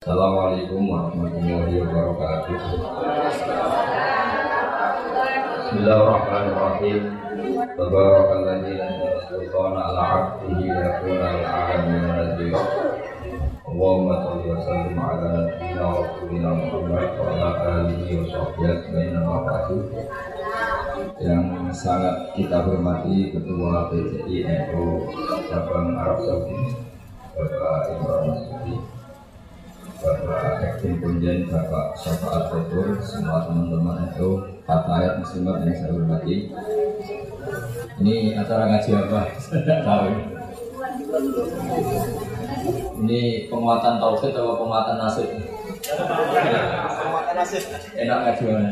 Assalamualaikum warahmatullahi wabarakatuh. Bismillahirrahmanirrahim. Tabarakalladzi nazzala sultana ala 'abdihi yakuna al-'alamin nadhira. Allahumma shalli wa sallim ala nabiyyina wa rasulina Muhammad wa ala alihi wa sahbihi ajma'in amma ba'du. Yang sangat kita hormati Ketua PCI NU Cabang Arab Saudi Bapak Imran Masudi Bapak Ektim Punjen, Bapak Syafaat Fatur, semua teman-teman itu Fatayat Muslimat yang saya hormati Ini acara ngaji apa? Tidak tahu Ini penguatan tauhid atau penguatan nasib? Penguatan nasib. Enak ngaji mana?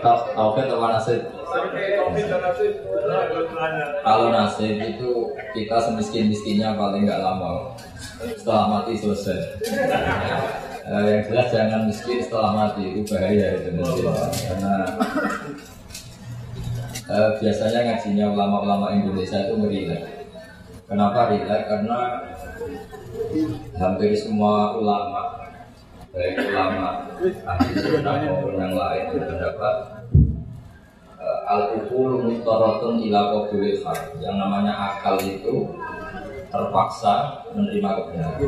Tau- Tauhid atau nasib? Kalau nasib itu kita semiskin-miskinnya paling nggak lama setelah mati selesai. Eh, yang jelas jangan miskin setelah mati itu bahaya itu nanti. karena eh, biasanya ngajinya ulama-ulama Indonesia itu merilek. Kenapa rilek? Karena hampir semua ulama baik ulama ahli sunnah maupun yang lain berpendapat eh, al-ukul mustaratun ila. Yang namanya akal itu terpaksa menerima kebenaran.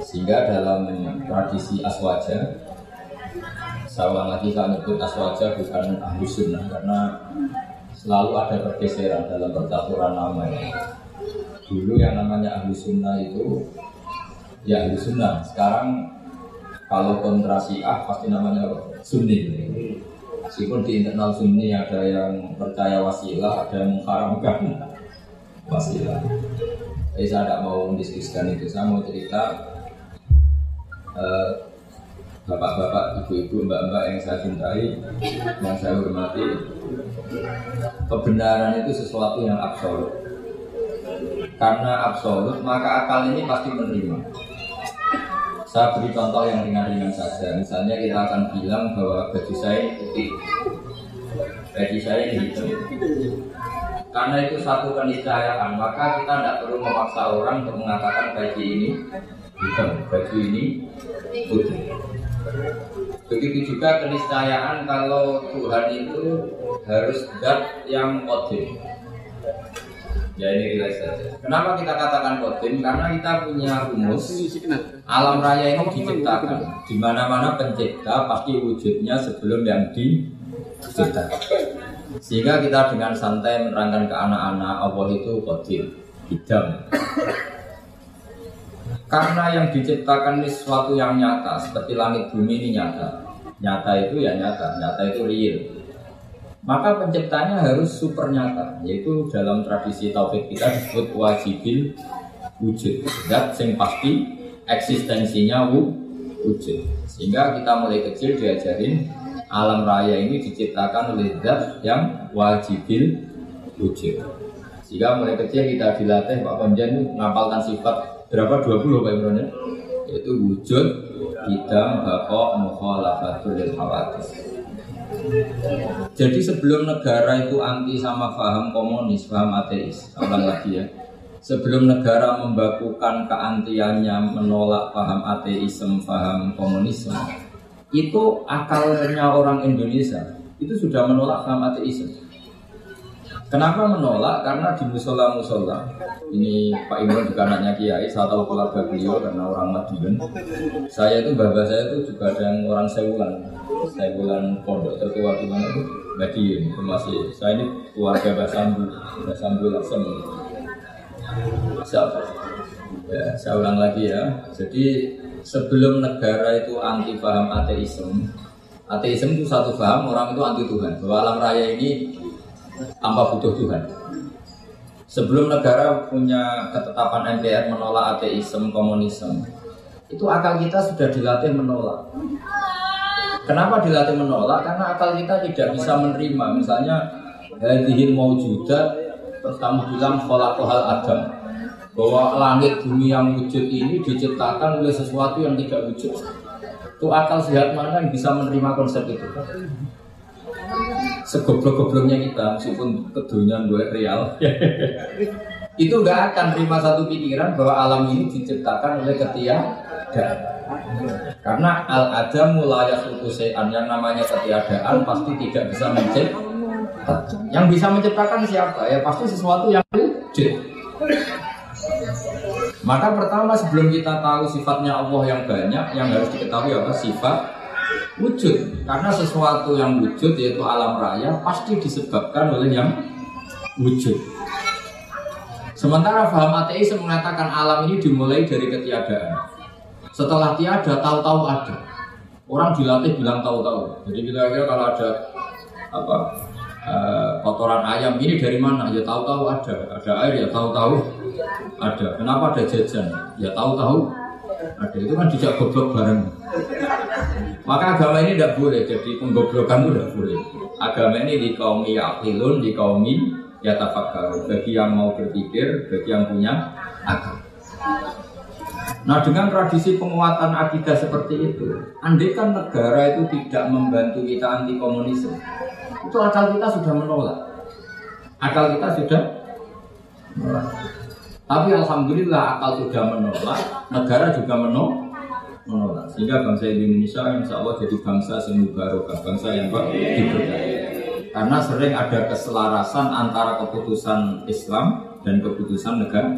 Sehingga dalam tradisi aswaja saya ulang lagi saya nyebut aswaja bukan ahli sunnah karena selalu ada pergeseran dalam percaturan namanya. Dulu yang namanya ahli sunnah itu ya ahli sunnah. Sekarang kalau kontra syiah pasti namanya sunni. Meskipun di internal sunni ada yang percaya wasilah, ada yang mengharamkan wasilah. Jadi saya tidak mau mendiskusikan itu, saya mau cerita eh, bapak-bapak, ibu-ibu, mbak-mbak yang saya cintai, yang saya hormati. Kebenaran itu sesuatu yang absolut. Karena absolut, maka akal ini pasti menerima. Saya beri contoh yang ringan-ringan saja. Misalnya kita akan bilang bahwa baju saya putih, baju saya hitam. Karena itu satu keniscayaan, maka kita tidak perlu memaksa orang untuk mengatakan baju ini hitam, baju ini putih. Begitu juga keniscayaan kalau Tuhan itu harus zat yang kodim. Ya ini relax saja. Kenapa kita katakan kodim? Karena kita punya rumus alam raya ini diciptakan. Di mana-mana pencipta pasti wujudnya sebelum yang diciptakan. Sehingga kita dengan santai menerangkan ke anak-anak Allah itu kodim, hidam. Karena yang diciptakan ini sesuatu yang nyata, seperti langit bumi ini nyata. Nyata itu ya nyata, nyata itu real. Maka penciptanya harus super nyata, yaitu dalam tradisi tauhid kita disebut wajibil wujud. Zat yang pasti eksistensinya wu- wujud. Sehingga kita mulai kecil diajarin alam raya ini diciptakan oleh zat yang wajibil wujud. Sehingga mulai kecil kita dilatih Pak Konjen itu menghafalkan sifat berapa 20 Pak Imron ya? Yaitu wujud, hidam, bakok, mukhalafatul lil hawadis. Jadi sebelum negara itu anti sama paham komunis, paham ateis, ulang lagi ya. Sebelum negara membakukan keantiannya menolak paham ateisme, paham komunisme, itu akalnya orang Indonesia itu sudah menolak paham ateisme. Kenapa menolak? Karena di musola musola ini Pak Imron juga anaknya Kiai, saya tahu keluarga beliau karena orang Madiun. Saya itu bapak saya itu juga ada yang orang Sewulan, Sewulan pondok tertua di mana itu Madiun itu masih. Saya ini keluarga Basambu, Basambu Lasem. Siapa? Ya, saya ulang lagi ya. Jadi sebelum negara itu anti paham ateisme, ateisme itu satu paham orang itu anti Tuhan. Bahwa alam raya ini tanpa butuh Tuhan. Sebelum negara punya ketetapan MPR menolak ateisme, komunisme, itu akal kita sudah dilatih menolak. Kenapa dilatih menolak? Karena akal kita tidak bisa menerima. Misalnya, hadihil maujudat, terus kamu bilang khalaqahal adam. Bahwa langit bumi yang wujud ini diciptakan oleh sesuatu yang tidak wujud. Itu akal sehat mana yang bisa menerima konsep itu? segoblok-gobloknya kita meskipun kedunian gue real itu nggak akan terima satu pikiran bahwa alam ini diciptakan oleh ketiadaan. Karena al ada mulai sukusean yang namanya ketiadaan pasti tidak bisa menciptakan. Yang bisa menciptakan siapa? Ya pasti sesuatu yang wujud. Maka pertama sebelum kita tahu sifatnya Allah yang banyak, yang harus diketahui apa sifat wujud. Karena sesuatu yang wujud yaitu alam raya pasti disebabkan oleh yang wujud. Sementara faham ateis mengatakan alam ini dimulai dari ketiadaan. Setelah tiada, tahu-tahu ada. Orang dilatih bilang tahu-tahu. Jadi kita kira kalau ada apa uh, kotoran ayam ini dari mana? Ya tahu-tahu ada. Ada air ya tahu-tahu ada. Kenapa ada jajan? Ya tahu-tahu ada. Itu kan tidak goblok bareng. Maka agama ini tidak boleh jadi penggoblokan itu tidak boleh. Agama ini di kaum yakilun, di kaum ya tafakar bagi yang mau berpikir, bagi yang punya akal. Nah dengan tradisi penguatan akidah seperti itu, andai kan negara itu tidak membantu kita anti komunisme, itu akal kita sudah menolak. Akal kita sudah menolak. Tapi alhamdulillah akal sudah menolak, negara juga menolak. menolak. Sehingga bangsa Indonesia insya Allah jadi bangsa yang bangsa yang diberkahi. Karena sering ada keselarasan antara keputusan Islam dan keputusan negara.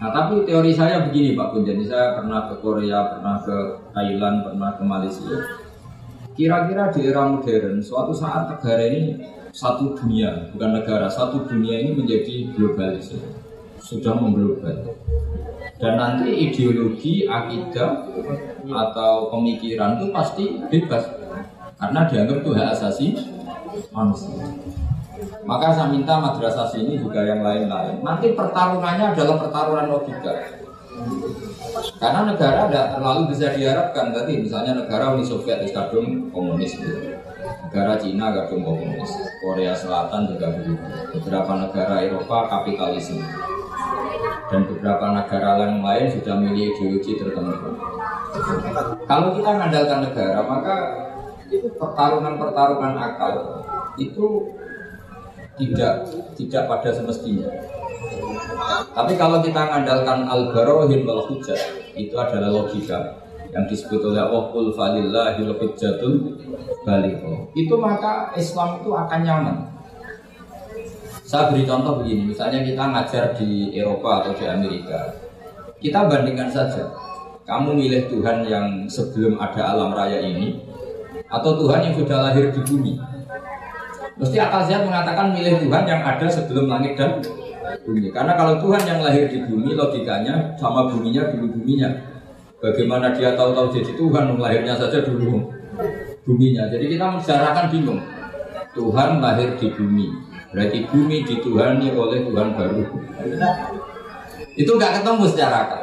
Nah tapi teori saya begini Pak Jadi saya pernah ke Korea, pernah ke Thailand, pernah ke Malaysia. Kira-kira di era modern, suatu saat negara ini satu dunia, bukan negara, satu dunia ini menjadi globalis, sudah mengglobal. Dan nanti ideologi, akidah, atau pemikiran itu pasti bebas karena dianggap itu hak asasi manusia. Maka saya minta madrasah sini juga yang lain-lain. Nanti pertarungannya adalah pertarungan logika. Karena negara tidak terlalu bisa diharapkan tadi misalnya negara Uni Soviet kadung komunis gitu. Negara Cina kadung komunis, Korea Selatan juga begitu. Beberapa negara Eropa kapitalisme dan beberapa negara lain lain sudah memiliki ideologi tertentu. Kalau kita mengandalkan negara, maka itu pertarungan-pertarungan akal itu tidak tidak pada semestinya. Tapi kalau kita mengandalkan al barohin wal itu adalah logika yang disebut oleh Allah kul falillahil hujjatul baligho. Itu maka Islam itu akan nyaman. Saya beri contoh begini, misalnya kita ngajar di Eropa atau di Amerika. Kita bandingkan saja. Kamu milih Tuhan yang sebelum ada alam raya ini atau Tuhan yang sudah lahir di bumi. Mesti akal sehat mengatakan milih Tuhan yang ada sebelum langit dan bumi. Karena kalau Tuhan yang lahir di bumi, logikanya sama buminya dulu buminya. Bagaimana dia tahu-tahu jadi Tuhan, lahirnya saja dulu buminya. Jadi kita mencerahkan bingung. Tuhan lahir di bumi, berarti bumi dituhani oleh Tuhan baru. Itu nggak ketemu secara akal.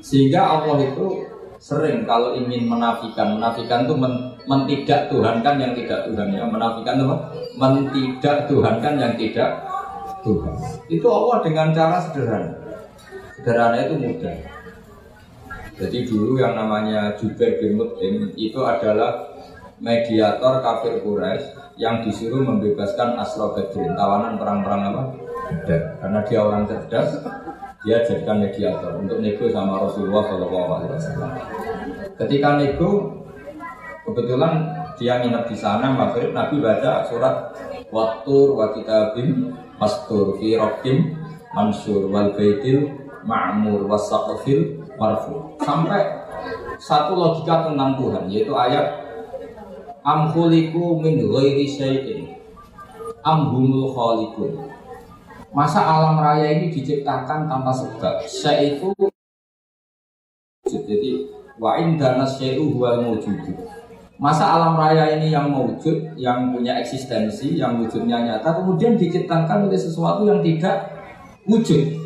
Sehingga Allah itu sering kalau ingin menafikan menafikan itu men, mentidak Tuhankan yang tidak Tuhan ya menafikan itu mentidak Tuhankan yang tidak Tuhan itu Allah dengan cara sederhana sederhana itu mudah jadi dulu yang namanya Jubair bin Mut'im itu adalah mediator kafir Quraisy yang disuruh membebaskan Asra Badrin tawanan perang-perang apa? Karena dia orang cerdas, dia jadikan mediator untuk nego sama Rasulullah Shallallahu Alaihi Wasallam. Ketika nego, kebetulan dia nginep di sana maghrib Nabi baca surat Waktur wa kitabim mastur fi rokim mansur wal baitil ma'mur wasaqfil marfu sampai satu logika tentang Tuhan yaitu ayat amhuliku min ghairi syai'in amhumul khaliqun Masa alam raya ini diciptakan tanpa sebab? Saya itu jadi wa indana syai'u huwal mawjud. Masa alam raya ini yang mewujud, yang punya eksistensi, yang wujudnya nyata, kemudian diciptakan oleh sesuatu yang tidak wujud.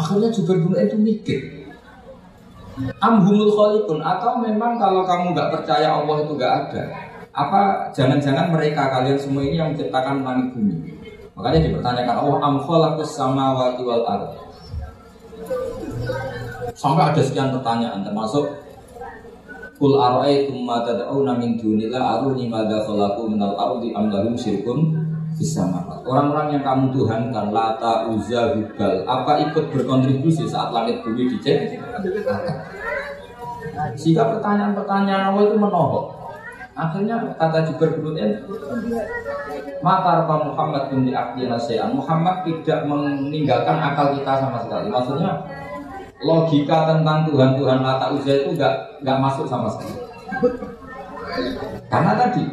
Akhirnya juga dulu itu mikir, Amhumul khalikun atau memang kalau kamu nggak percaya Allah itu nggak ada, apa jangan-jangan mereka kalian semua ini yang menciptakan langit bumi? Makanya dipertanyakan Allah am khalaqas samawati wal ard. Sampai ada sekian pertanyaan termasuk Kul ara'aytum ma tad'una min dunillah aruni madza khalaqu minal ardi am lahum syirkun Orang-orang yang kamu tuhankan Lata, Uzza, Hubal. Apa ikut berkontribusi saat langit bumi dicek? Jika pertanyaan-pertanyaan awal itu menohok Akhirnya kata Jibril berikutnya Mata Rafa Muhammad bin diakdi nasihan Muhammad tidak meninggalkan akal kita sama sekali. Maksudnya logika tentang Tuhan-Tuhan Lata Uzza itu nggak nggak masuk sama sekali. Karena tadi,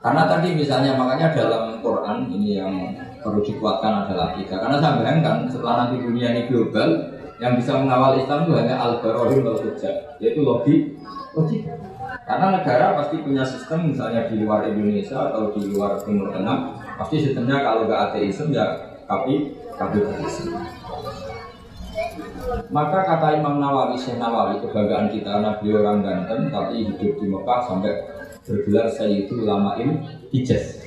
karena tadi misalnya makanya dalam Quran ini yang perlu dikuatkan adalah kita. Karena saya bayangkan setelah nanti dunia ini global, yang bisa mengawal Islam itu hanya al-barohim wal yaitu logi, logika. Karena negara pasti punya sistem misalnya di luar Indonesia atau di luar Timur Tengah, pasti sistemnya kalau nggak ateisme ya kapi kapitalisme. Maka kata Imam Nawawi, Syekh Nawawi, kebanggaan kita karena beliau orang ganteng, tapi hidup di Mekah sampai bergelar Sayyidul Ulamain Hijaz.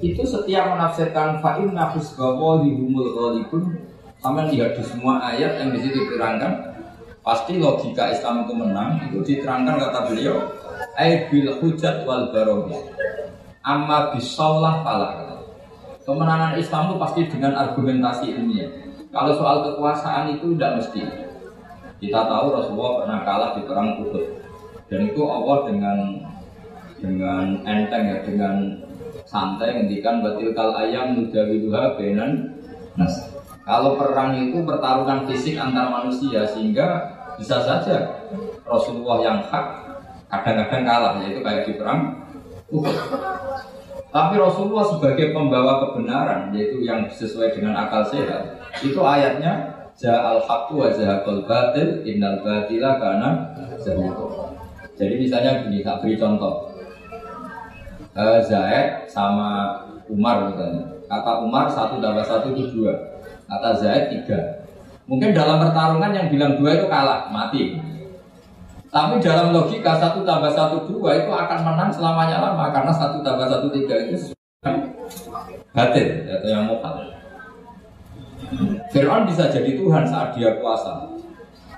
Itu setiap menafsirkan fa'in nafis di humul ghalibun sama lihat di semua ayat yang di situ diterangkan pasti logika Islam itu menang itu diterangkan kata beliau ay bil hujat wal baromi amma bisaulah falah kemenangan Islam itu pasti dengan argumentasi ilmiah kalau soal kekuasaan itu tidak mesti. Kita tahu Rasulullah pernah kalah di perang Uhud. Dan itu Allah dengan dengan enteng ya, dengan santai ngendikan batil kal ayam mudawiluha benan nas. Kalau perang itu pertarungan fisik antar manusia sehingga bisa saja Rasulullah yang hak kadang-kadang kalah yaitu kayak di perang Uhud. Tapi Rasulullah sebagai pembawa kebenaran yaitu yang sesuai dengan akal sehat itu ayatnya Ja'al haqqu wa zahaqal batil innal batila kana zahuqa. Jadi misalnya gini, tak beri contoh. Uh, Zaid sama Umar misalnya. Kata Umar satu tambah satu itu dua. Kata Zaid tiga. Mungkin dalam pertarungan yang bilang dua itu kalah, mati. Tapi dalam logika satu tambah satu dua itu akan menang selamanya lama karena satu tambah satu tiga itu batin atau yang mokal. Fir'aun bisa jadi Tuhan saat dia kuasa.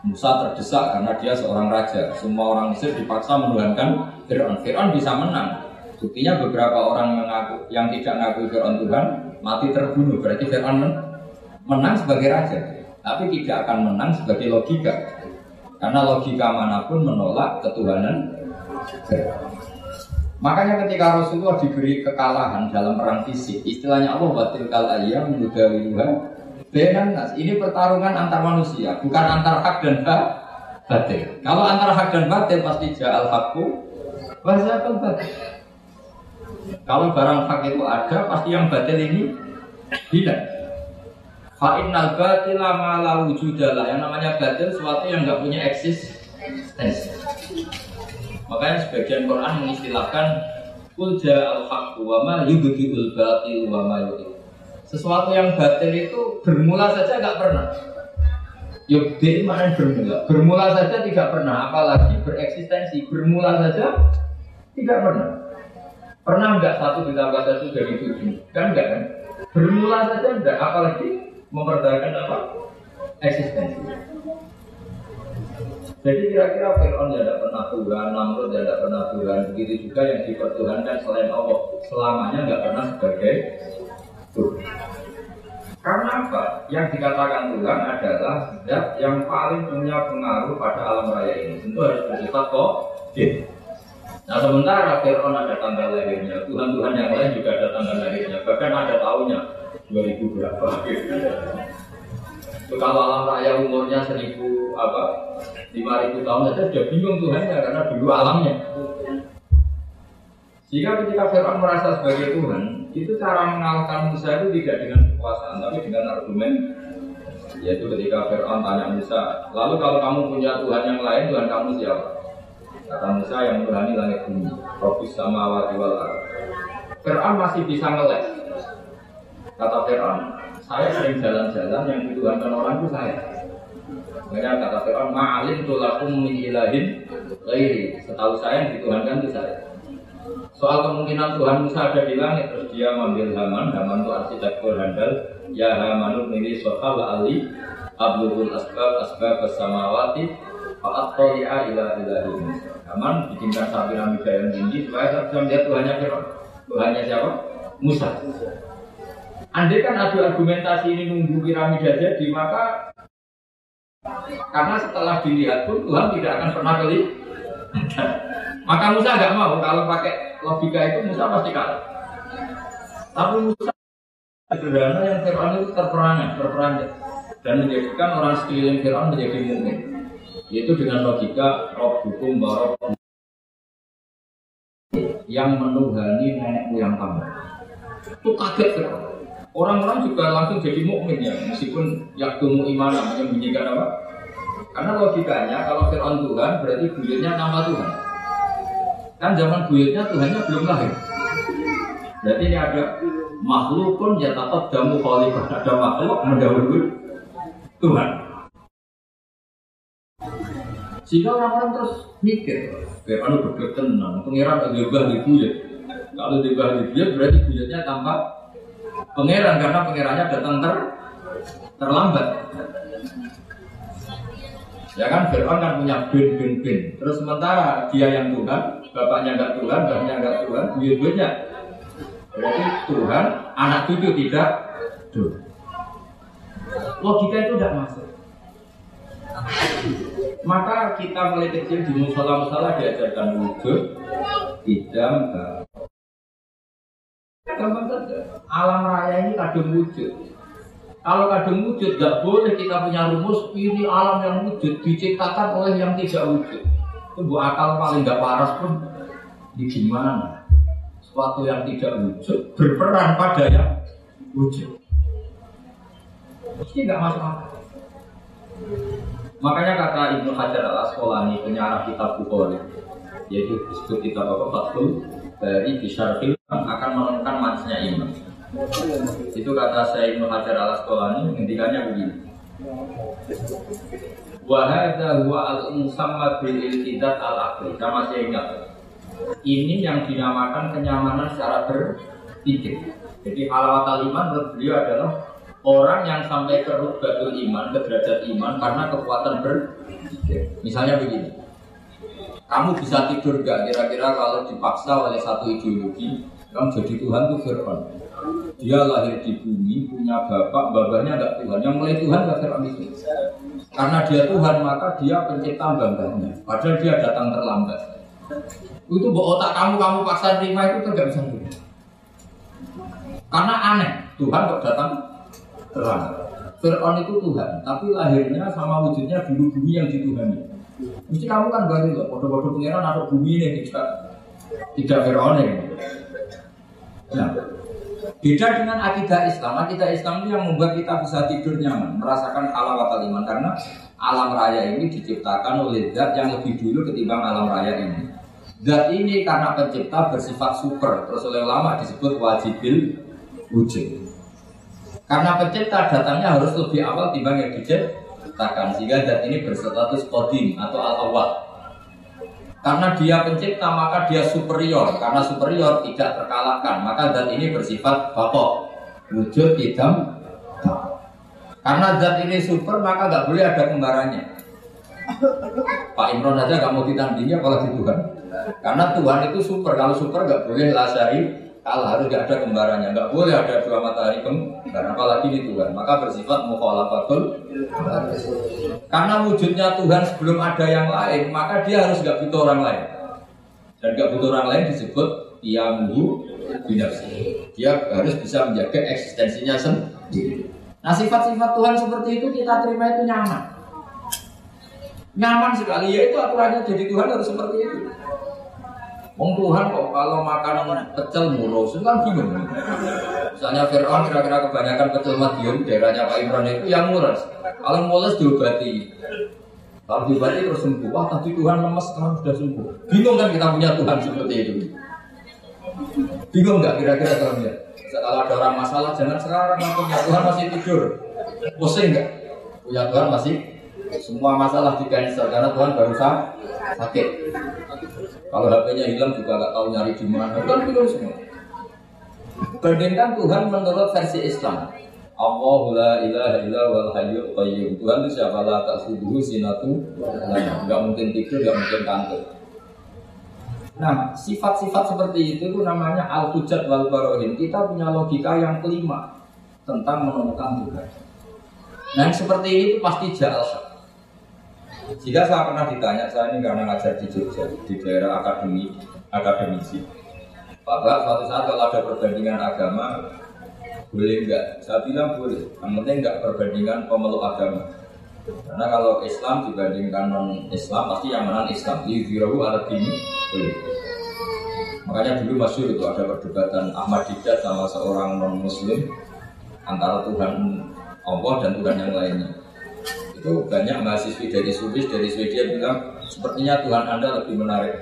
Musa terdesak karena dia seorang raja. Semua orang Mesir dipaksa menuhankan Fir'aun. Fir'aun bisa menang. Buktinya beberapa orang mengaku, yang tidak mengaku Fir'aun Tuhan mati terbunuh. Berarti Fir'aun menang sebagai raja. Tapi tidak akan menang sebagai logika. Karena logika mana pun menolak ketuhanan Makanya ketika Rasulullah diberi kekalahan dalam perang fisik, istilahnya Allah batil kal ayam mudawiluha Benan nas, ini pertarungan antar manusia, bukan antar hak dan batil. Kalau antar hak dan batil pasti ja'al hakku wazatul batil. Kalau barang hak itu ada, pasti yang batil ini hilang. Fa'innal batila ma'la wujudalah Yang namanya batil sesuatu yang nggak punya eksistensi Makanya sebagian Quran mengistilahkan Kul ja'al haqqu wa ma yubdi'ul batil wa ma sesuatu yang batil itu bermula saja nggak pernah. Yuk, mana bermula? Bermula saja tidak pernah, apalagi bereksistensi. Bermula saja tidak pernah. Pernah nggak satu ditambah satu dari tujuh? Kan enggak kan? Bermula saja enggak, apalagi mempertahankan apa? Eksistensi. Jadi kira-kira Fir'aun tidak pernah Tuhan, Namrud tidak pernah Tuhan, begitu juga yang dipertuhankan selain Allah selamanya nggak pernah sebagai karena apa? Yang dikatakan Tuhan adalah zat yang paling punya pengaruh pada alam raya ini. Tentu harus bersifat kok. Nah sementara Fir'aun ada tanggal lahirnya, Tuhan-Tuhan yang lain juga ada tanggal lahirnya, bahkan ada tahunnya 2000 berapa. Kalau alam raya umurnya 1000 apa 5000 tahun saja sudah bingung Tuhannya karena dulu alamnya. Jika ketika Fir'aun merasa sebagai Tuhan, itu cara mengalahkan Musa itu tidak dengan kekuasaan tapi dengan argumen yaitu ketika Fir'aun tanya Musa lalu kalau kamu punya Tuhan yang lain Tuhan kamu siapa? Kata Musa yang menurani langit bumi Robis sama awal wal Fir'aun masih bisa ngeles. Kata Fir'aun saya sering jalan-jalan yang dituhankan orang itu saya. Makanya kata Fir'aun ma'alim tulakum min ilahin Setahu saya yang dituhankan itu saya Soal kemungkinan Tuhan Musa ada di langit Terus dia mengambil Haman Haman itu arsitektur handal Ya Hamanut nili sohal ali Abdul asbab asbab wati Fakat tolia ila ila Musa. Aman bikinkan sapi piramida yang tinggi supaya saya bisa melihat Tuhannya Fir'aun. Tuhannya siapa? Musa. Andai kan ada argumentasi ini nunggu piramida jadi maka karena setelah dilihat pun Tuhan tidak akan pernah kali. Maka Musa nggak mau. Kalau pakai logika itu Musa pasti kalah. Tapi Musa sederhana yang Fir'aun itu terperangan, terperangan dan menjadikan orang sekeliling Fir'aun menjadi mukmin. Yaitu dengan logika roh hukum bahwa yang menuhani nenek moyang kamu. Itu kaget kan? orang-orang juga langsung jadi mukmin ya meskipun yakumu iman menyembunyikan apa? Karena logikanya kalau Fir'aun Tuhan berarti buyutnya nama Tuhan kan zaman buyutnya Tuhannya belum lahir berarti ini ada makhluk pun ya tetap damu khalifah ada makhluk mendahului Tuhan sehingga orang-orang terus mikir, kayak anu berdua tenang, pangeran ada bah di buyut. Kalau di bah di buyut berarti buyutnya tanpa pangeran karena pangerannya datang ter terlambat. Ya kan Fir'aun kan punya bin bin bin. Terus sementara dia yang Tuhan, bapaknya enggak Tuhan, bapaknya enggak Tuhan, buyut-buyutnya. Berarti Tuhan, anak cucu tidak Tuhan. Logika itu tidak masuk. Maka kita mulai kecil di musola-musola diajarkan wujud, tidak Gampang saja. Alam raya ini kadung wujud. Kalau kadung wujud, nggak boleh kita punya rumus ini alam yang wujud diciptakan oleh yang tidak wujud. Itu akal paling nggak waras pun di gimana? Suatu yang tidak wujud berperan pada yang wujud. Mesti nggak masuk akal. Makanya kata Ibnu Hajar al Asqalani penyarah kitab Bukhari, yaitu disebut kitab apa Fathul dari Bisharfil akan menemukan manisnya iman. Itu kata saya Ibnu Hajar al Asqalani menghentikannya begini. Wahada huwa al musamma bil iltidat al akli. Saya masih ingat. Ini yang dinamakan kenyamanan secara berpikir. Jadi halawat iman menurut beliau adalah orang yang sampai ke rutbatul iman, ke derajat iman karena kekuatan ber Misalnya begini, kamu bisa tidur gak kira-kira kalau dipaksa oleh satu ideologi, kamu jadi Tuhan tuh Fir'aun. Dia lahir di bumi, punya bapak, bapaknya gak Tuhan. Yang mulai Tuhan gak Fir'aun itu. Karena dia Tuhan, maka dia pencipta bangganya. Padahal dia datang terlambat. Itu bawa otak kamu, kamu paksa terima itu tidak bisa Karena aneh, Tuhan kok datang terang. Fir'aun itu Tuhan, tapi lahirnya sama wujudnya dulu bumi yang dituhani. Mesti kamu kan baru loh, bodoh-bodoh pengiran atau bumi ini tidak tidak Fir'aun ini. Nah, beda dengan akidah Islam. Akidah Islam itu yang membuat kita bisa tidur nyaman, merasakan halawat iman karena alam raya ini diciptakan oleh zat yang lebih dulu ketimbang alam raya ini. Zat ini karena pencipta bersifat super, terus oleh lama disebut wajibil wujud. Karena pencipta datangnya harus lebih awal timbang yang diciptakan sehingga zat ini berstatus kodim atau al awal. Karena dia pencipta maka dia superior. Karena superior tidak terkalahkan maka zat ini bersifat bapak wujud hitam. Karena zat ini super maka nggak boleh ada kembarannya. Pak Imron aja nggak mau ditandingi apalagi Tuhan. Karena Tuhan itu super. Kalau super nggak boleh lasari kalah. Harus gak ada kembarannya. Nggak boleh ada dua matahari kembar apalagi di Tuhan. Maka bersifat mukhalafatul. Karena wujudnya Tuhan sebelum ada yang lain maka dia harus gak butuh orang lain. Dan gak butuh orang lain disebut iamuhu binafsi dia harus bisa menjaga eksistensinya sendiri. Nah sifat-sifat Tuhan seperti itu kita terima itu nyaman nyaman sekali ya itu aturannya jadi Tuhan harus seperti itu Wong Tuhan kok kalau makan pecel mulus itu kan bingung. Misalnya Fir'aun kira-kira kebanyakan pecel Madiun daerahnya Pak Imran itu yang mulus. Kalau mulus diobati. Kalau diobati terus sembuh. Wah tadi Tuhan lemes sekarang sudah sembuh. Bingung kan kita punya Tuhan seperti itu. Bingung nggak kira-kira kalau? Kalau ada orang masalah jangan sekarang punya Tuhan masih tidur. Pusing nggak? Punya Tuhan masih semua masalah di cancel karena Tuhan baru sakit. Kalau HP-nya hilang juga nggak tahu nyari di mana. Kan bingung semua. Bandingkan Tuhan menurut versi Islam. Allahu la ilaha illa wal hayyul qayyum. Tuhan itu siapa la ta'khudhuhu sinatu Enggak mungkin tidur, enggak mungkin kantuk. Nah, sifat-sifat seperti itu itu namanya al-hujat wal barohin. Kita punya logika yang kelima tentang menemukan Tuhan. Nah, yang seperti itu pasti jahal. Jika saya pernah ditanya, saya ini karena ngajar di Jogja, di daerah akademi, akademisi. Bapak, suatu saat kalau ada perbandingan agama, boleh enggak? Saya bilang boleh. Yang penting enggak perbandingan pemeluk agama. Karena kalau Islam dibandingkan non Islam pasti yang menang Islam. Di Zirahu ada ini boleh. Makanya dulu masuk itu ada perdebatan Ahmad Didat sama seorang non Muslim antara Tuhan Allah dan Tuhan yang lainnya. Itu banyak mahasiswi dari Swiss, dari Swedia bilang sepertinya Tuhan Anda lebih menarik.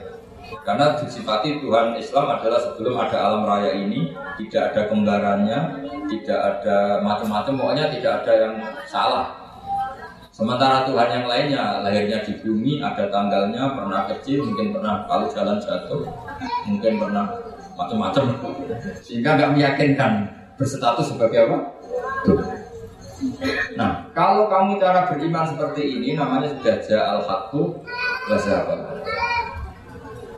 Karena disifati Tuhan Islam adalah sebelum ada alam raya ini tidak ada kembarannya, tidak ada macam-macam, pokoknya tidak ada yang salah. Sementara Tuhan yang lainnya lahirnya di bumi, ada tanggalnya, pernah kecil, mungkin pernah kalau jalan jatuh, mungkin pernah macam-macam, sehingga nggak meyakinkan berstatus sebagai apa? Nah, kalau kamu cara beriman seperti ini, namanya sudah ja'al haqqu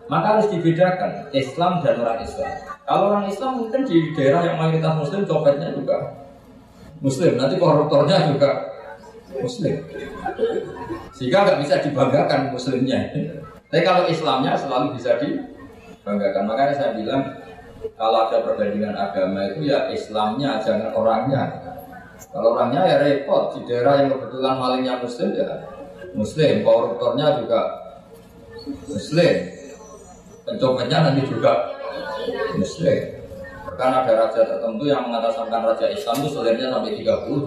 Maka harus dibedakan Islam dan orang Islam. Kalau orang Islam mungkin di daerah yang mayoritas Muslim, copetnya juga Muslim. Nanti koruptornya juga Muslim. Sehingga nggak bisa dibanggakan Muslimnya. Tapi kalau Islamnya selalu bisa dibanggakan. Makanya saya bilang kalau ada perbandingan agama itu ya Islamnya jangan orangnya. Kalau orangnya ya repot di daerah yang kebetulan malingnya Muslim ya Muslim, koruptornya juga Muslim, pencopetnya nanti juga Muslim. Bahkan ada raja tertentu yang mengatasnamakan raja Islam itu selirnya sampai 30.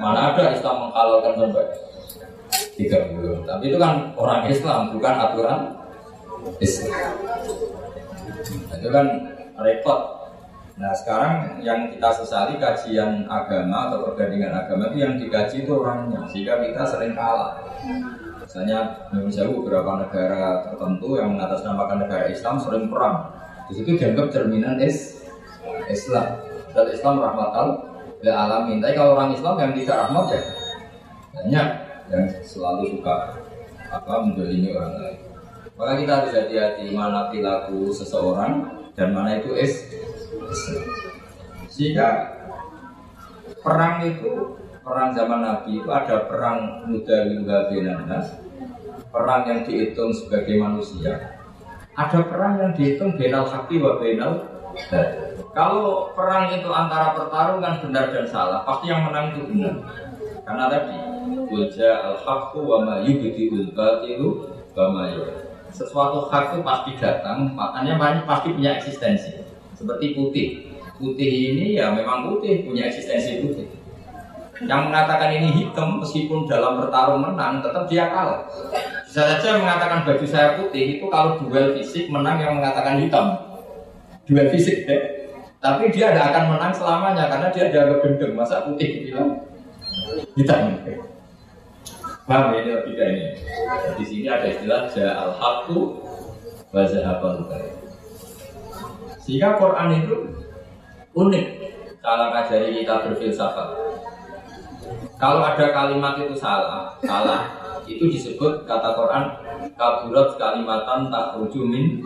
Mana ada Islam menghalalkan sampai 30. Tapi itu kan orang Islam, bukan aturan Islam. Itu kan repot. Nah sekarang yang kita sesali kajian agama atau perbandingan agama itu yang dikaji itu orangnya sehingga kita sering kalah. Misalnya Indonesia beberapa negara tertentu yang mengatasnamakan negara Islam sering perang. Di situ dianggap cerminan is Islam. Dan Islam rahmatal lil alamin. Tapi kalau orang Islam yang tidak rahmat ya banyak yang selalu suka apa mendolimi orang lain. Maka kita harus hati-hati mana perilaku seseorang dan mana itu is. Sehingga perang itu perang zaman Nabi itu ada perang muda benanas, perang yang dihitung sebagai manusia, ada perang yang dihitung benal haki wa benal kalau perang itu antara pertarungan benar dan salah, pasti yang menang itu benar. Karena tadi Wajah al-haqqu wa ma yubdi'ul batilu wa ma Sesuatu hak itu pasti datang, makanya pasti punya eksistensi. Seperti putih. Putih ini ya memang putih, punya eksistensi putih. Yang mengatakan ini hitam meskipun dalam bertarung menang tetap dia kalah. Bisa saja mengatakan baju saya putih itu kalau duel fisik menang yang mengatakan hitam dua fisik ya. Tapi dia tidak akan menang selamanya karena dia dianggap gendeng. Masa putih bilang hitam. Paham ya ini logika ini? Di sini ada istilah ja'al haqqu wa zahabal Sehingga Quran itu unik cara ngajari kita berfilsafat. Kalau ada kalimat itu salah, salah itu disebut kata Quran kaburat kalimatan tak min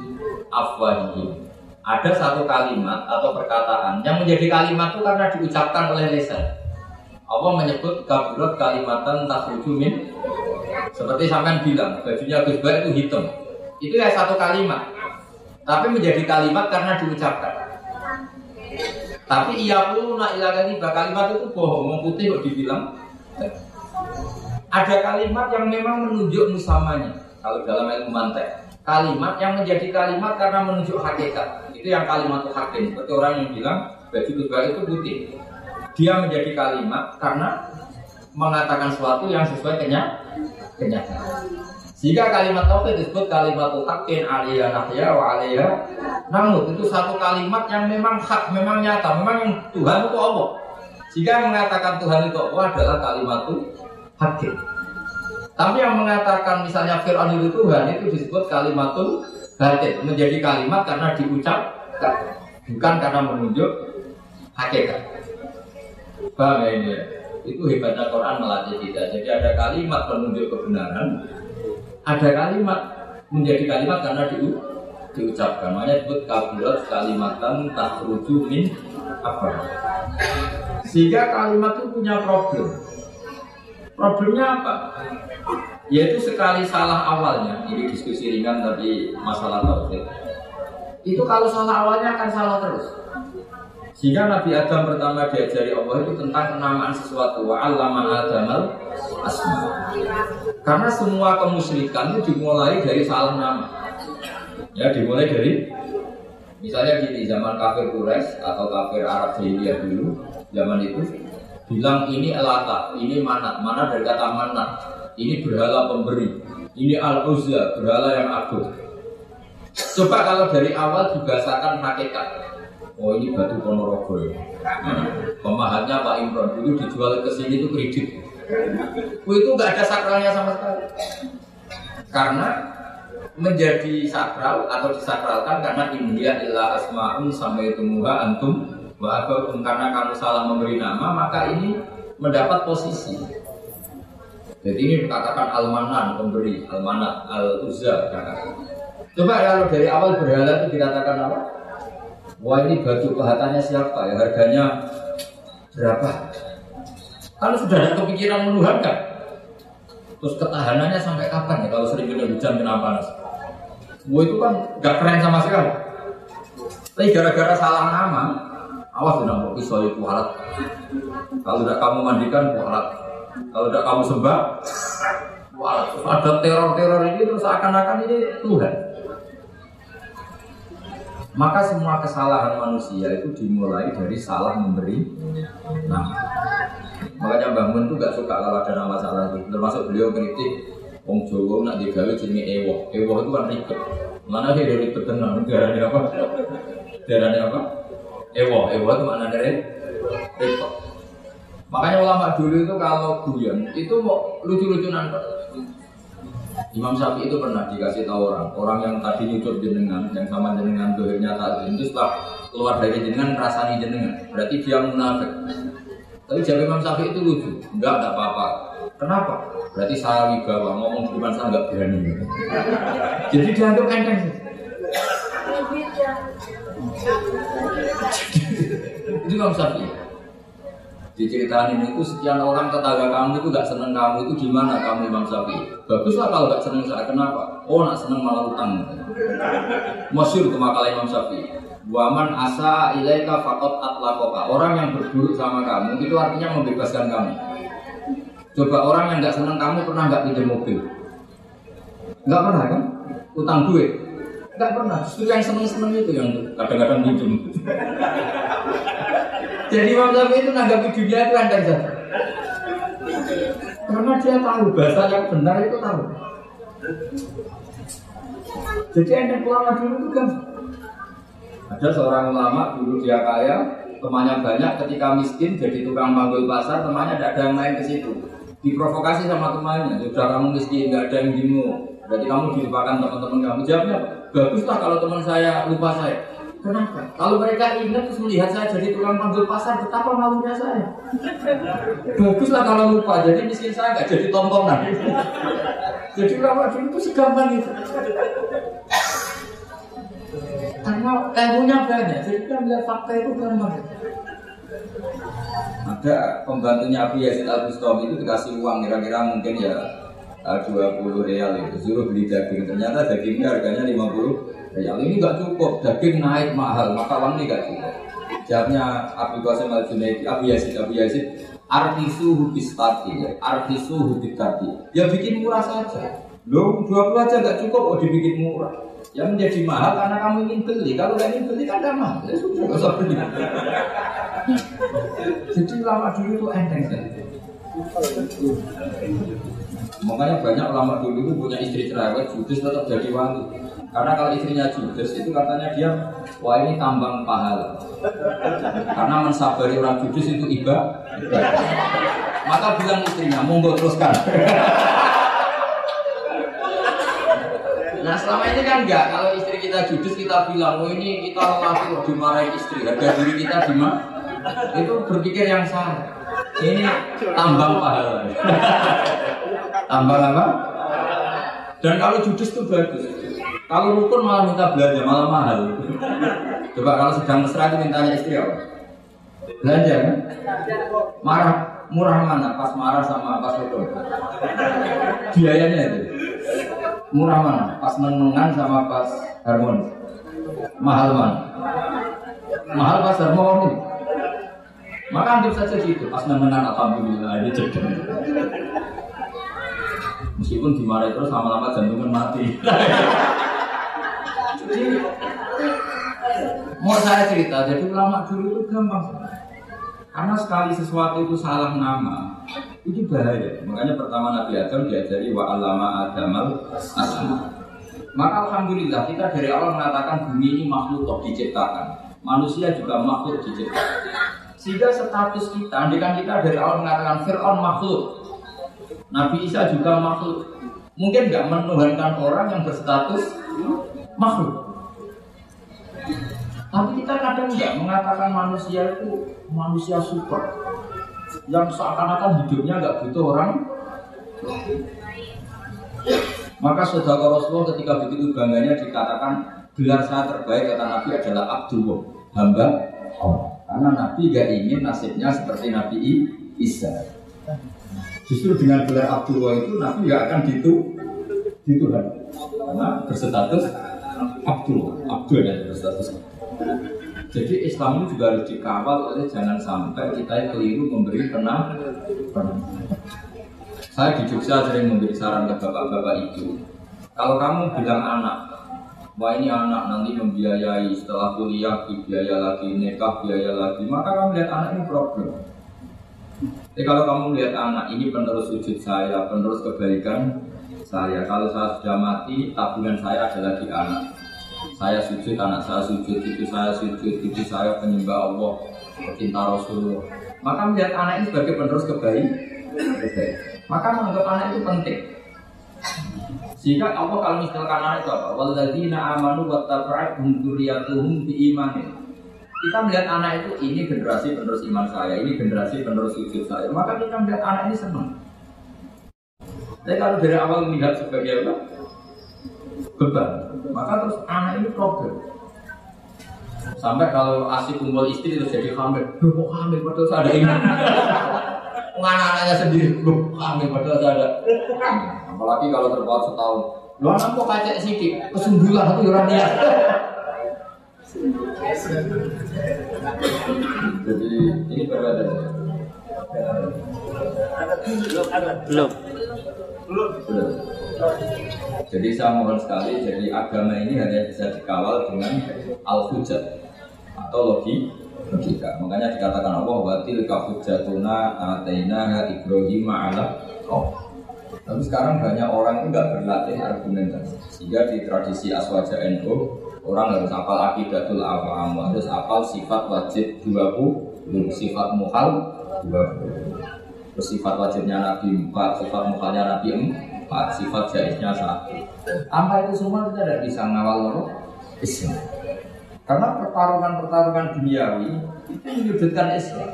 afwahihim ada satu kalimat atau perkataan yang menjadi kalimat itu karena diucapkan oleh lisan. Allah menyebut kaburat kalimatan takhrujumin seperti sampean bilang bajunya Gus itu hitam. Itu ya satu kalimat. Tapi menjadi kalimat karena diucapkan. Tapi ia pun nak ilakan kalimat itu bohong, mau putih kok dibilang. Ada kalimat yang memang menunjuk musamanya kalau dalam ilmu mantek kalimat yang menjadi kalimat karena menunjuk hakikat. Itu yang kalimat hakim. Seperti orang yang bilang baju kebal itu putih. Dia menjadi kalimat karena mengatakan sesuatu yang sesuai kenyataan. Jika kalimat tauhid disebut kalimat hakin aliyah nahya wa aliyah namun itu satu kalimat yang memang hak, memang nyata, memang Tuhan itu Allah. Jika mengatakan Tuhan itu Allah adalah kalimat itu hakim. Tapi yang mengatakan misalnya Fir'aun itu Tuhan itu disebut kalimatul batin menjadi kalimat karena diucapkan bukan karena menunjuk hakikat. Paham ya ya? Itu hebatnya Quran melatih kita. Jadi ada kalimat penunjuk kebenaran, ada kalimat menjadi kalimat karena di, diucapkan. Makanya disebut kabulat kalimatan tak min apa? Sehingga kalimat itu punya problem. Problemnya apa? Yaitu sekali salah awalnya, ini diskusi ringan tapi masalah tauhid. Itu kalau salah awalnya akan salah terus. Sehingga Nabi Adam pertama diajari Allah itu tentang kenamaan sesuatu wa allama Adamal asma. Karena semua kemusyrikan itu dimulai dari salah nama. Ya, dimulai dari misalnya gini zaman kafir Quraisy atau kafir Arab jahiliyah dulu, zaman itu bilang ini elata, ini manat, mana dari kata manat, ini berhala pemberi, ini al uzza berhala yang agung. Coba kalau dari awal dibahasakan hakikat, oh ini batu ponorogo ya. Pemahatnya Pak Imron dulu dijual ke sini itu kredit. Oh, itu nggak ada sakralnya sama sekali. Karena menjadi sakral atau disakralkan karena India illa asmaun sampai tumuha antum wa karena kamu salah memberi nama maka ini mendapat posisi jadi ini dikatakan almanan pemberi, almanat, al uzza. Coba kalau dari awal berhala itu dikatakan apa? Wah ini baju kehatannya siapa ya? Harganya berapa? Kalau sudah ada kepikiran menuhan kan? Terus ketahanannya sampai kapan ya? Kalau sering kena hujan kena panas. Wah itu kan gak keren sama sekali. Tapi gara-gara salah nama, awas tidak mau pisau itu halat. Kalau tidak kamu mandikan, halat. Kalau tidak kamu sembah, wah, ada teror-teror ini terus akan-akan ini Tuhan. Maka semua kesalahan manusia itu dimulai dari salah memberi nama. Makanya bangun itu gak suka kalau ada nama salah itu. Termasuk beliau kritik Wong Jowo nak digawe jenis ewo. Ewo itu kan ribet. Mana sih dari ribet tenang? Darahnya apa? Darahnya apa? Ewo. Ewo itu mana dari ribet. Makanya ulama dulu itu kalau guyon itu mau lucu-lucunan Imam Syafi'i itu pernah dikasih tahu orang, orang yang tadi nyucuk jenengan, yang sama jenengan dohirnya tadi itu setelah keluar dari jenengan rasani jenengan, berarti dia munafik. Tapi jawab Imam Syafi'i itu lucu, enggak, enggak apa-apa. Kenapa? Berarti saya wibawa, ngomong di saya enggak berani. Jadi dianggap enteng sih. Itu Imam Syafi'i. Diceritain itu sekian orang tetangga kamu itu gak seneng kamu itu gimana kamu Imam Syafi'i? Baguslah kalau gak seneng saya kenapa? Oh nak seneng malah utang. Masyur itu makalah Imam Syafi'i. Waman asa ilaika fakot atlakoka. Orang yang berburuk sama kamu itu artinya membebaskan kamu. Coba orang yang gak seneng kamu pernah gak pinjam mobil? Gak pernah kan? Utang duit? Gak pernah. Justru yang seneng-seneng itu yang kadang-kadang pinjam. Jadi Imam Syafi'i itu nanggapi dunia itu andai saja. Karena dia tahu bahasa yang benar itu tahu. Jadi anda ulama dulu itu kan ada seorang ulama dulu dia kaya, temannya banyak, ketika miskin jadi tukang panggul pasar, temannya tidak ada yang main ke situ. Diprovokasi sama temannya, sudah kamu miskin, nggak ada yang dimu, berarti kamu dilupakan teman-teman kamu. Jawabnya, baguslah kalau teman saya lupa saya. Kenapa? Kalau mereka ingat terus melihat saya jadi tukang panggil pasar, betapa malunya saya. Baguslah kalau lupa, jadi miskin saya nggak jadi tontonan. jadi ulama dulu itu segampang itu. Karena ilmunya banyak, jadi kita melihat fakta itu gampang. Ada pembantunya Abu Yazid Al Bustami itu dikasih uang kira-kira mungkin ya 20 real itu suruh beli daging ternyata dagingnya harganya 50 yang ini nggak cukup, daging naik mahal, maka uang ini nggak cukup. Jawabnya Abu Qasim Al Junaidi, Abu Yazid, Abu Yazid, artisu hubis tadi, ya. artisu hubis tadi. Ya bikin murah saja. Lo dua puluh aja nggak cukup, oh dibikin murah. Yang menjadi mahal karena kamu ingin beli. Kalau nggak ingin beli kan nggak mahal. Ya sudah nggak usah beli. Jadi lama dulu itu enteng sekali. Makanya banyak ulama dulu itu punya istri cerewet, judes tetap jadi wangi. Karena kalau istrinya judes itu katanya dia wah ini tambang pahala. Karena mensabari orang judes itu iba. Maka bilang istrinya, monggo teruskan. Nah selama ini kan enggak, kalau istri kita judes kita bilang, oh ini kita laki kok dimarahin istri, harga diri kita gimana? Itu berpikir yang salah. Ini tambang pahala. tambang apa? Dan kalau judes itu bagus. Kalau rukun malah minta belanja, malah mahal. Coba kalau sedang mesra itu mintanya istri apa? Belanja kan? Marah, murah mana? Pas marah sama pas rukun. Biayanya itu. Murah mana? Pas menengan sama pas harmonis. Mahal mana? Mahal pas harmonis. Maka anggap saja gitu, pas menengan alhamdulillah ini jadi. Meskipun dimarahi terus lama-lama jantungan mati. mau saya cerita, jadi ulama dulu itu gampang karena sekali sesuatu itu salah nama, itu bahaya. Makanya pertama Nabi Adam diajari wa alama adamal asma. Maka alhamdulillah kita dari awal mengatakan bumi ini makhluk diciptakan. Manusia juga makhluk diciptakan. Sehingga status kita, kan kita dari awal mengatakan Fir'aun makhluk, Nabi Isa juga makhluk. Mungkin nggak menuhankan orang yang berstatus makhluk. Tapi kita kadang nggak mengatakan manusia itu manusia super yang seakan-akan hidupnya nggak butuh orang. Maka saudara Rasulullah ketika begitu bangganya dikatakan gelar saya terbaik kata Nabi adalah Abdullah hamba Allah. Karena Nabi gak ingin nasibnya seperti Nabi Isa. Justru dengan gelar Abdullah itu Nabi gak akan ditu Tuhan karena berstatus Abdul, Abdul dan berstatus jadi Islam juga harus dikawal oleh jangan sampai kita keliru memberi pernah. Saya di Jogja sering memberi saran ke bapak-bapak itu. Kalau kamu bilang anak, wah ini anak nanti membiayai setelah kuliah biaya lagi, nikah biaya lagi, maka kamu lihat anak ini problem. Jadi kalau kamu lihat anak ini penerus sujud saya, penerus kebaikan saya. Kalau saya sudah mati, tabungan saya adalah di anak. Saya sujud, anak saya sujud, itu saya sujud, itu saya penyembah Allah, pecinta Rasulullah. Maka melihat anak ini sebagai penerus kebaikan, maka menganggap anak itu penting. Sehingga Allah kalau misalkan anak itu apa? Walladzina amanu wa taba'atuhum dzurriyyatuhum bi imanin. Kita melihat anak itu ini generasi penerus iman saya, ini generasi penerus sujud saya. Maka kita melihat anak ini senang. Tapi kalau dari awal melihat sebagai apa? Beban. Maka terus anak ini problem. Sampai kalau asik kumpul istri terus jadi hamil. Duh kok hamil padahal ada ini. Anak-anaknya sendiri, duh hamil padahal saya ada. Apalagi kalau terpaut setahun. Lu anak kok kacek sedikit, kesembulan itu orang dia. Jadi ini berbeda. Belum. Jadi saya mohon sekali, jadi agama ini hanya bisa dikawal dengan al hujat atau logi logika. Makanya dikatakan Allah watil kahujatuna ataina Ibrahim ala kau. Tapi sekarang banyak orang itu nggak berlatih argumentasi. Sehingga di tradisi aswaja NU orang harus hafal akidatul awam, harus hafal sifat wajib 20, sifat muhal 20. Terus sifat wajibnya Nabi 4, sifat mukanya Nabi 4, sifat jaisnya satu. Apa itu semua kita tidak bisa ngawal loh Islam. Karena pertarungan-pertarungan duniawi itu menyudutkan Islam.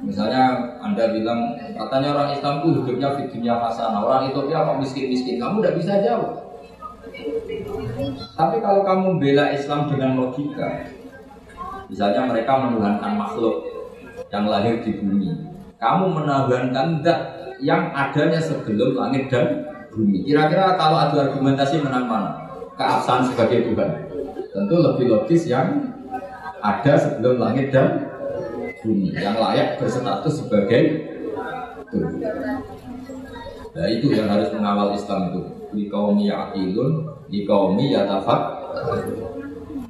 Misalnya Anda bilang katanya orang Islam itu hidupnya di dunia hasanah, orang Ethiopia kok miskin-miskin, kamu tidak bisa jawab. Tapi kalau kamu bela Islam dengan logika, misalnya mereka menuhankan makhluk yang lahir di bumi, kamu menawarkan zat yang adanya sebelum langit dan bumi. Kira-kira kalau ada argumentasi menang mana? Keabsahan sebagai Tuhan. Tentu lebih logis yang ada sebelum langit dan bumi yang layak berstatus sebagai Tuhan. Nah itu yang harus mengawal Islam itu. Di kaum ya'ilun, di kaum yatafak.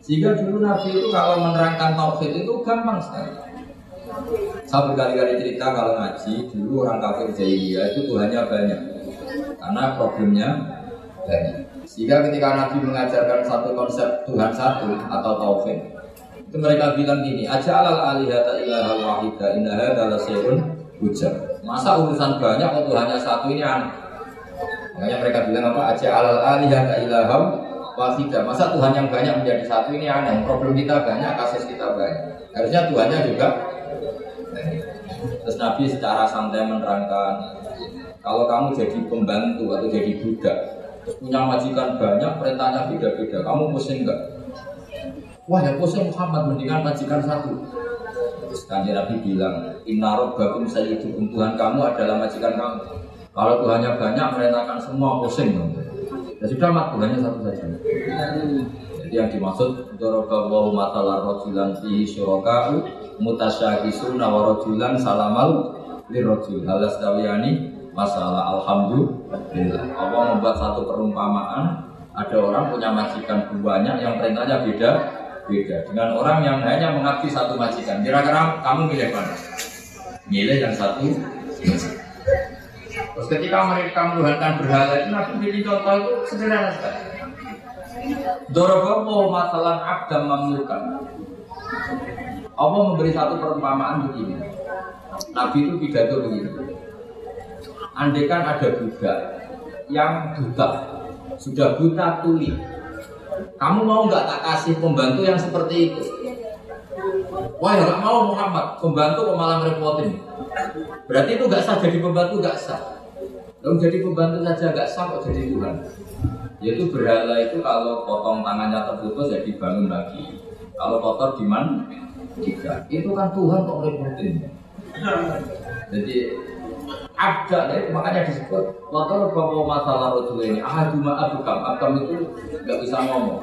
Sehingga dulu Nabi itu kalau menerangkan tauhid itu gampang sekali. Saya berkali-kali cerita kalau ngaji dulu orang kafir jahiliyah itu Tuhannya banyak karena problemnya banyak. Sehingga ketika Nabi mengajarkan satu konsep Tuhan satu atau tauhid itu mereka bilang gini, aja alal alihata ilaha wahida innaha adalah seun hujan. Masa urusan banyak kok Tuhannya satu ini aneh. Makanya mereka bilang apa? Aja alal alihata ilaha wahida. Masa Tuhan yang banyak menjadi satu ini aneh. Problem kita banyak, kasus kita banyak. Harusnya Tuhannya juga Terus Nabi secara santai menerangkan, kalau kamu jadi pembantu atau jadi budak, punya majikan banyak, perintahnya beda-beda, kamu pusing enggak? Wah ya pusing Muhammad, mendingan majikan satu. Terus kanji Nabi bilang, Inna robbakum sayyidukum Tuhan kamu adalah majikan kamu. Kalau Tuhannya banyak, merintahkan semua pusing. Ya sudah mat, Tuhannya satu saja. Jadi yang dimaksud Doroba wa matala rojulan fi syuroka'u Mutasyakisuna wa rojulan salamal lirrojul Halas dawiyani masalah Alhamdulillah Allah membuat satu perumpamaan Ada orang punya majikan banyak yang perintahnya beda beda dengan orang yang hanya mengabdi satu majikan. Kira-kira kamu milih mana? Milih yang satu. Terus ketika mereka menuhankan berhala itu, Nabi pilih contoh itu sederhana sekali. Dorobowo masalah abdam mamlukan. Allah memberi satu perumpamaan begini. Nabi itu pidato begini. Andaikan ada budak yang buta, sudah buta tuli, kamu mau nggak tak kasih pembantu yang seperti itu? Wah ya nggak mau Muhammad, pembantu kok malah. Berarti itu nggak sah jadi pembantu nggak sah. Kalau jadi pembantu saja nggak sah kok jadi Tuhan. Yaitu berhala itu kalau potong tangannya terputus jadi ya bangun lagi. Kalau kotor gimana? Jika itu kan Tuhan kok ngerepotin. Jadi ada ya, makanya disebut motor bawa masalah rotul ini. Ahaduma abukam abukam itu nggak bisa ngomong.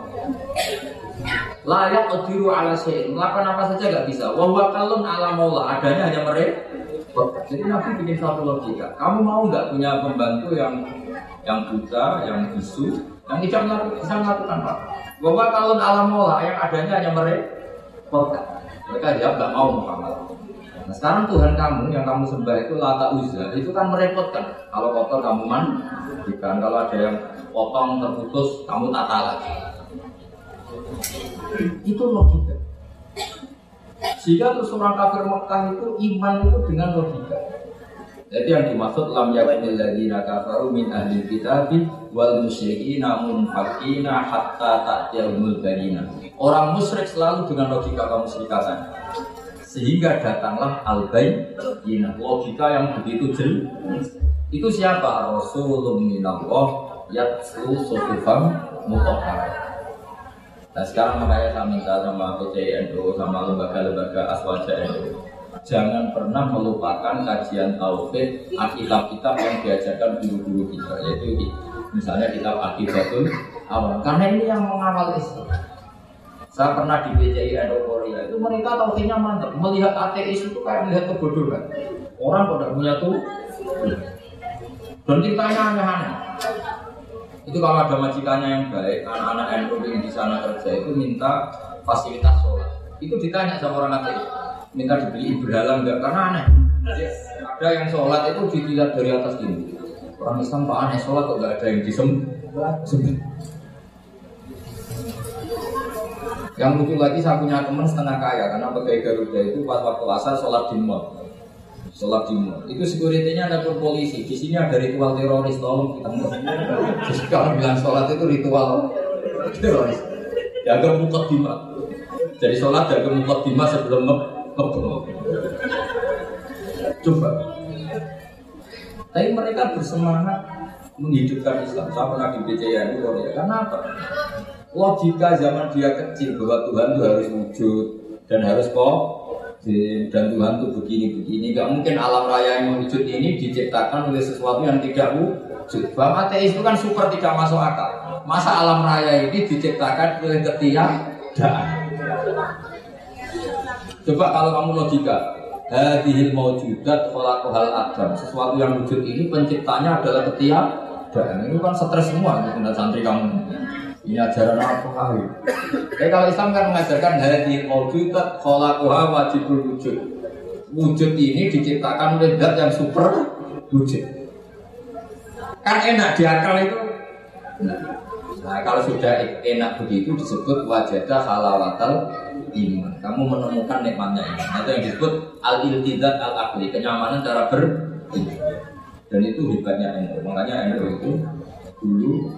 Layak odiru ala sein melakukan apa saja nggak bisa. Wahwa kalun ala maula adanya hanya mereka. Jadi nabi bikin satu logika. Kamu mau nggak punya pembantu yang yang buta yang bisu yang tidak bisa melakukan apa? Wahwa kalun ala maula yang adanya hanya mereka. Mereka jawab nggak mau Muhammad Nah sekarang Tuhan kamu yang kamu sembah itu lata uzza itu kan merepotkan. Kalau kotor kamu mandikan, kalau ada yang potong terputus kamu tata lagi. Itu logika. Sehingga terus orang kafir Mekah itu iman itu dengan logika. Jadi yang dimaksud lam yakunil ladina kafaru min ahli kitabi wal musyriki namun fakina hatta ta'tiyahumul barina. Orang musyrik selalu dengan logika kamu serikatan sehingga datanglah al bayyinah logika yang begitu jelas itu siapa? Rasulullah minallah yatsu sufufam mutahhar nah sekarang makanya saya minta sama PCNU sama lembaga-lembaga aswaja NU jangan pernah melupakan kajian tauhid akibat-kitab yang diajarkan dulu-dulu kita yaitu misalnya kitab akibatul awal. Karena ini yang mengawal Islam saya pernah di BCI Indo Korea itu mereka tauhidnya mantap. Melihat ateis itu kayak melihat kebodohan. Orang pada punya tuh dan ceritanya aneh-aneh. Itu kalau ada majikannya yang baik, anak-anak NU yang di sana kerja itu minta fasilitas sholat. Itu ditanya sama orang ateis, minta dibeli berhala enggak karena aneh. Ada yang sholat itu dilihat dari atas ini. Orang Islam pak aneh sholat kok enggak ada yang disembah. Yang lucu lagi saya punya teman setengah kaya karena pegawai Garuda itu pas waktu asar sholat di mall. Sholat di mall. Itu sekuritinya ada polisi. Di sini ada ritual teroris. Tolong kita Jadi kalau bilang sholat itu ritual teroris. Jaga mukot bima. Jadi sholat jaga mukot bima sebelum ngebel. Coba. Tapi mereka bersemangat menghidupkan Islam. Saya pernah di BCA itu Karena apa? Logika zaman dia kecil bahwa Tuhan itu harus wujud dan harus kok dan Tuhan itu begini-begini. Gak mungkin alam raya yang wujud ini diciptakan oleh sesuatu yang tidak wujud. Bahwa ateis itu kan super tidak masuk akal. Masa alam raya ini diciptakan oleh ketiadaan? Coba kalau kamu logika. Hadihil maujudat khalaqahal adam. Sesuatu yang wujud ini penciptanya adalah ketiadaan. Itu kan stres semua untuk santri kamu ini ajaran apa kali? Tapi kalau Islam kan mengajarkan hadi maujudat kholaquha wajibul wujud. Wujud ini diciptakan oleh zat yang super wujud. Kan enak di akal itu. Nah, nah kalau sudah enak begitu disebut wajadah halawatal iman. Kamu menemukan nikmatnya ini. Itu yang disebut al iltidat al akli, kenyamanan cara ber dan itu hebatnya NU. Makanya NU itu dulu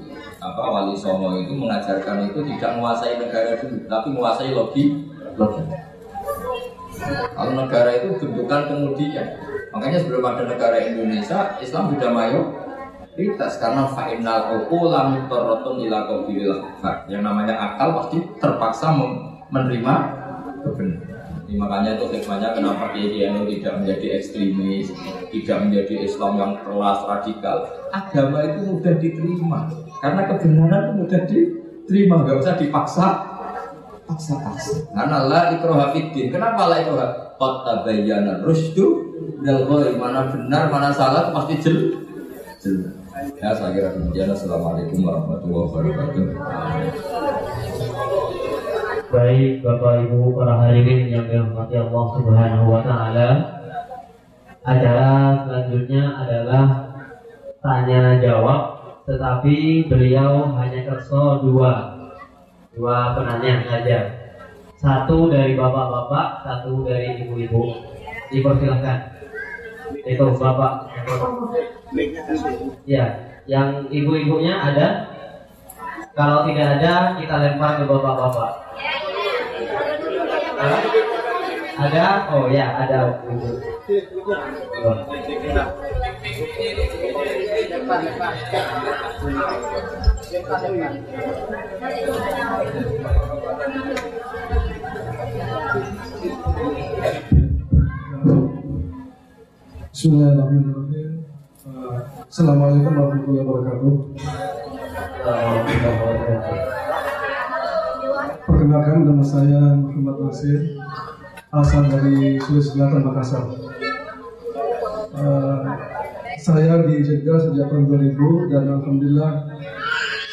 apa wali songo itu mengajarkan itu tidak menguasai negara dulu, tapi menguasai logi. Kalau negara itu bentukan kemudian. Makanya sebelum ada negara Indonesia, Islam sudah mayoritas karena fa'inal ukula mutarratun ila Yang namanya akal pasti terpaksa menerima kebenaran. Ini makanya itu hikmahnya kenapa Kiai tidak menjadi ekstremis, tidak menjadi Islam yang keras radikal. Agama itu mudah diterima karena kebenaran itu mudah diterima, nggak usah dipaksa paksa-paksa. Karena la ikroha fiddin. Kenapa la ikroha? Qad tabayyana rusdu minal Mana benar, mana salah pasti jel. Jel. Ya saya kira demikian. Assalamualaikum warahmatullahi wabarakatuh. Baik Bapak Ibu para hadirin yang dirahmati Allah Subhanahu wa taala. Acara selanjutnya adalah tanya jawab tetapi beliau hanya kerso dua. Dua penanya saja. Satu dari bapak-bapak satu dari ibu-ibu. Dipersilahkan itu bapak. Ya yang ibu-ibunya ada kalau tidak ada kita lempar ke bapak-bapak ada oh ya ada Bismillahirrahmanirrahim. Assalamualaikum warahmatullahi wabarakatuh. Perkenalkan nama saya Muhammad Nasir, asal dari Sulawesi Selatan Makassar. Uh, saya di Jeddah sejak tahun 2000 dan alhamdulillah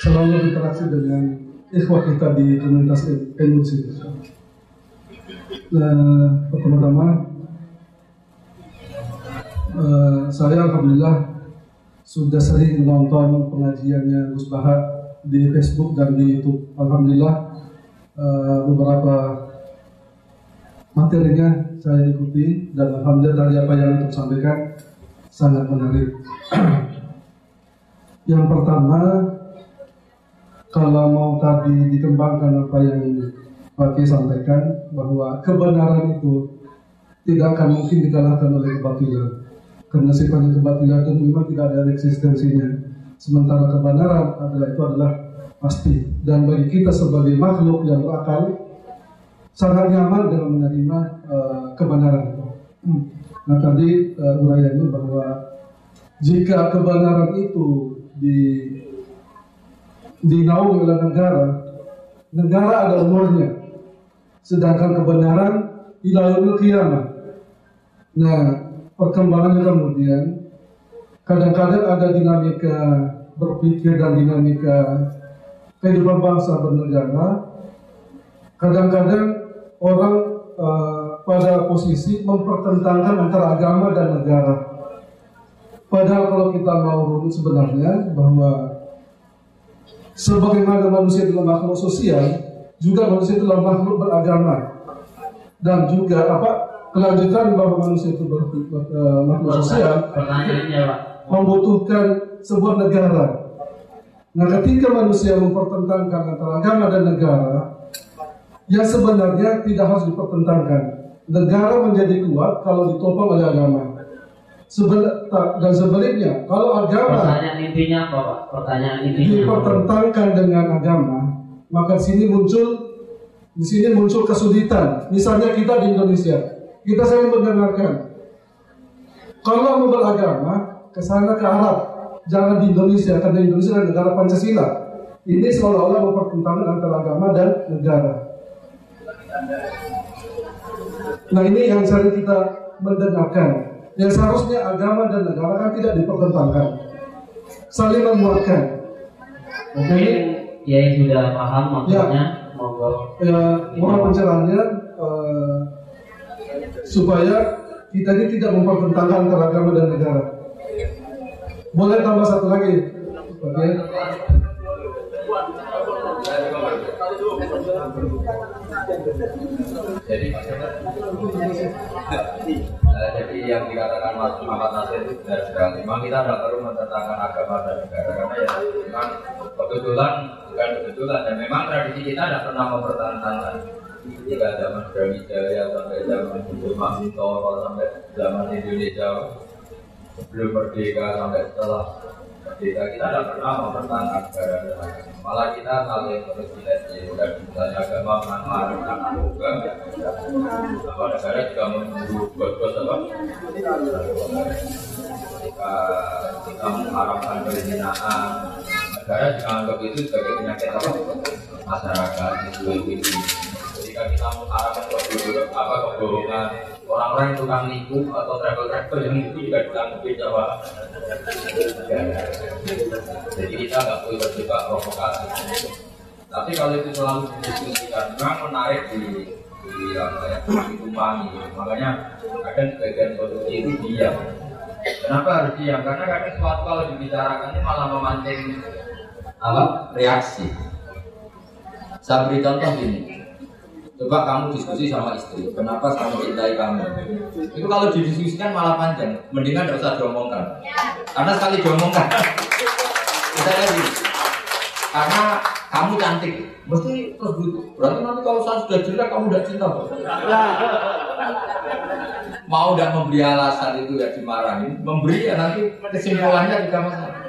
selalu berinteraksi dengan ikhwah kita di komunitas NUC. Nah, pertama-tama uh, saya alhamdulillah sudah sering menonton pengajiannya Gus Bahar di Facebook dan di YouTube. Alhamdulillah uh, beberapa materinya saya ikuti dan alhamdulillah dari apa yang untuk sampaikan sangat menarik. yang pertama kalau mau tadi dikembangkan apa yang Pak sampaikan bahwa kebenaran itu tidak akan mungkin dikalahkan oleh kebatilan karena sifatnya kebatilan itu memang tidak ada eksistensinya. Sementara kebenaran adalah itu adalah pasti. Dan bagi kita sebagai makhluk yang berakal, sangat nyaman dengan menerima uh, kebenaran. Hmm. Nah tadi uh, uraiannya bahwa jika kebenaran itu di dinaungi oleh negara, negara ada umurnya. Sedangkan kebenaran ilahul kiamat. Nah, perkembangannya kemudian kadang-kadang ada dinamika berpikir dan dinamika kehidupan bangsa bernegara. Kadang-kadang orang uh, pada posisi mempertentangkan antara agama dan negara. Padahal kalau kita mau runut sebenarnya bahwa sebagaimana manusia adalah makhluk sosial juga manusia adalah makhluk beragama. Dan juga apa kelanjutan bahwa manusia itu makhluk uh, sosial membutuhkan sebuah negara. Nah, ketika manusia mempertentangkan antara agama dan negara, yang sebenarnya tidak harus dipertentangkan. Negara menjadi kuat kalau ditopang oleh agama. Sebel dan sebaliknya, kalau agama pertanyaan intinya apa, Pak? Pertanyaan intinya dipertentangkan dengan agama, maka sini muncul di sini muncul kesulitan. Misalnya kita di Indonesia, kita sering mendengarkan. Kalau mau beragama, ke sana ke Arab, jangan di Indonesia karena Indonesia adalah negara Pancasila. Ini seolah-olah mempertentangkan antara agama dan negara. Nah ini yang sering kita mendengarkan. Yang seharusnya agama dan negara kan tidak dipertentangkan, saling menguatkan. Oke, okay. ya sudah paham maksudnya. Ya, monggo. Ya, mohon pencerahannya. Uh, supaya kita ini tidak mempertentangkan antara agama dan negara. Boleh tambah satu lagi, oke? Okay. Jadi, uh, jadi yang dikatakan Mas Muhammad Nasir itu benar sekali. Memang kita tidak perlu menentangkan agama dan negara karena ya memang kebetulan bukan kebetulan dan memang tradisi kita tidak pernah mempertahankan Ketika zaman Brawijaya sampai zaman Mas Toro sampai zaman Indonesia sebelum merdeka sampai setelah merdeka kita tidak pernah mempertahankan negara malah kita saling bersinergi dan misalnya agama mengamalkan juga apa negara juga menunggu bos-bos apa? Ketika kita mengharapkan perzinaan negara juga anggap itu sebagai penyakit apa? Masyarakat itu itu ketika kita mengharapkan apa kebohongan. Orang-orang yang tukang nipu atau travel travel yang itu juga ditanggapi Jawa jadi kita nggak boleh berdebat provokasi. Tapi kalau itu selalu didiskusikan memang menarik di di apa ya ditumpangi makanya kadang sebagian solusi itu diam kenapa harus diam karena kadang suatu kalau dibicarakan ini malah memancing apa reaksi. Saya beri contoh gini Coba kamu diskusi sama istri, kenapa kamu cintai kamu? Itu kalau didiskusikan malah panjang, mendingan tidak usah diomongkan. Karena sekali diomongkan, misalnya gini, karena kamu cantik, mesti terus butuh. Berarti nanti kalau saya sudah jelek, kamu udah cinta, Mau udah memberi alasan itu ya dimarahin, memberi ya nanti kesimpulannya juga masalah.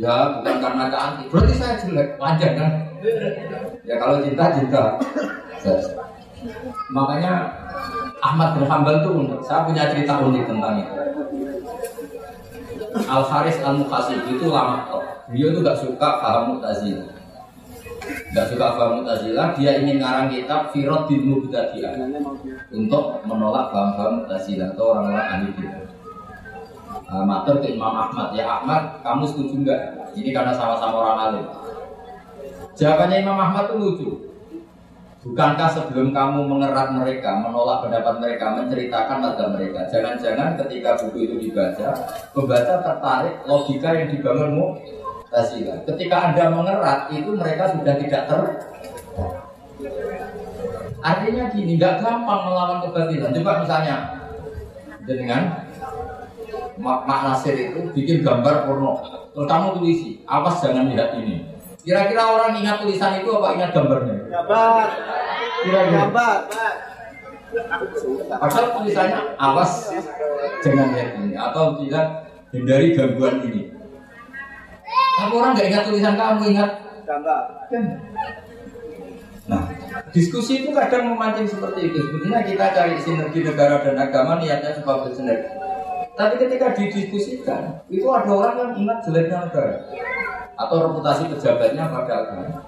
Ya bukan karena cantik, berarti saya jelek, panjang kan? Ya kalau cinta cinta. Makanya Ahmad bin Hambal itu unik. Saya punya cerita unik tentang itu. Al Haris Al Mukhasib itu lama. Dia itu gak suka paham Mu'tazilah. Gak suka paham Mu'tazilah, dia ingin ngarang kitab Firot bin Mubtadi'ah untuk menolak paham-paham Mu'tazilah atau orang-orang ahli bidah. Nah, matur ke Imam Ahmad, ya Ahmad, kamu setuju enggak? Ini karena sama-sama orang alim. Jawabannya Imam Ahmad itu lucu. Bukankah sebelum kamu mengerat mereka, menolak pendapat mereka, menceritakan mata mereka? Jangan-jangan ketika buku itu dibaca, pembaca tertarik logika yang dibangunmu Tasila. Ketika Anda mengerat, itu mereka sudah tidak ter... Artinya gini, nggak gampang melawan kebatilan. Coba misalnya, dengan Mak Nasir itu bikin gambar porno. Terus kamu tulisi, awas jangan lihat ini Kira-kira orang ingat tulisan itu apa ingat gambarnya? Gambar. Kira-kira. Gambar. Padahal tulisannya awas jangan lihat ini atau tidak hindari gangguan ini. Tapi orang nggak ingat tulisan kamu ingat gambar. Nah, diskusi itu kadang memancing seperti itu. Sebetulnya kita cari sinergi negara dan agama niatnya supaya bersinergi. Tapi ketika didiskusikan, itu ada orang yang ingat jeleknya negara atau reputasi pejabatnya pada agama.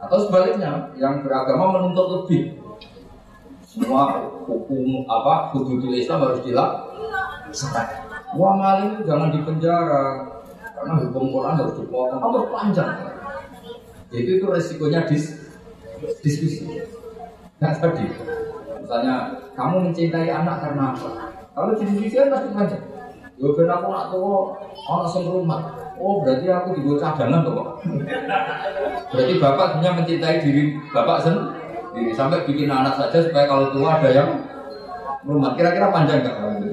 Atau sebaliknya yang beragama menuntut lebih. Semua hukum apa hududul Islam harus dilaksanakan. Wah maling jangan dipenjara karena hukum Quran harus dipotong. Atau panjang. Jadi itu resikonya dis diskusi. Nah tadi misalnya kamu mencintai anak karena apa? Kalau didiskusikan pasti panjang. Yo ben aku nak tuwa ana sing rumah. Oh berarti aku dibuat cadangan tuh Pak. Berarti bapak hanya mencintai diri bapak sendiri sampai bikin anak saja supaya kalau tua ada yang rumah. Kira-kira panjang nggak kalau itu?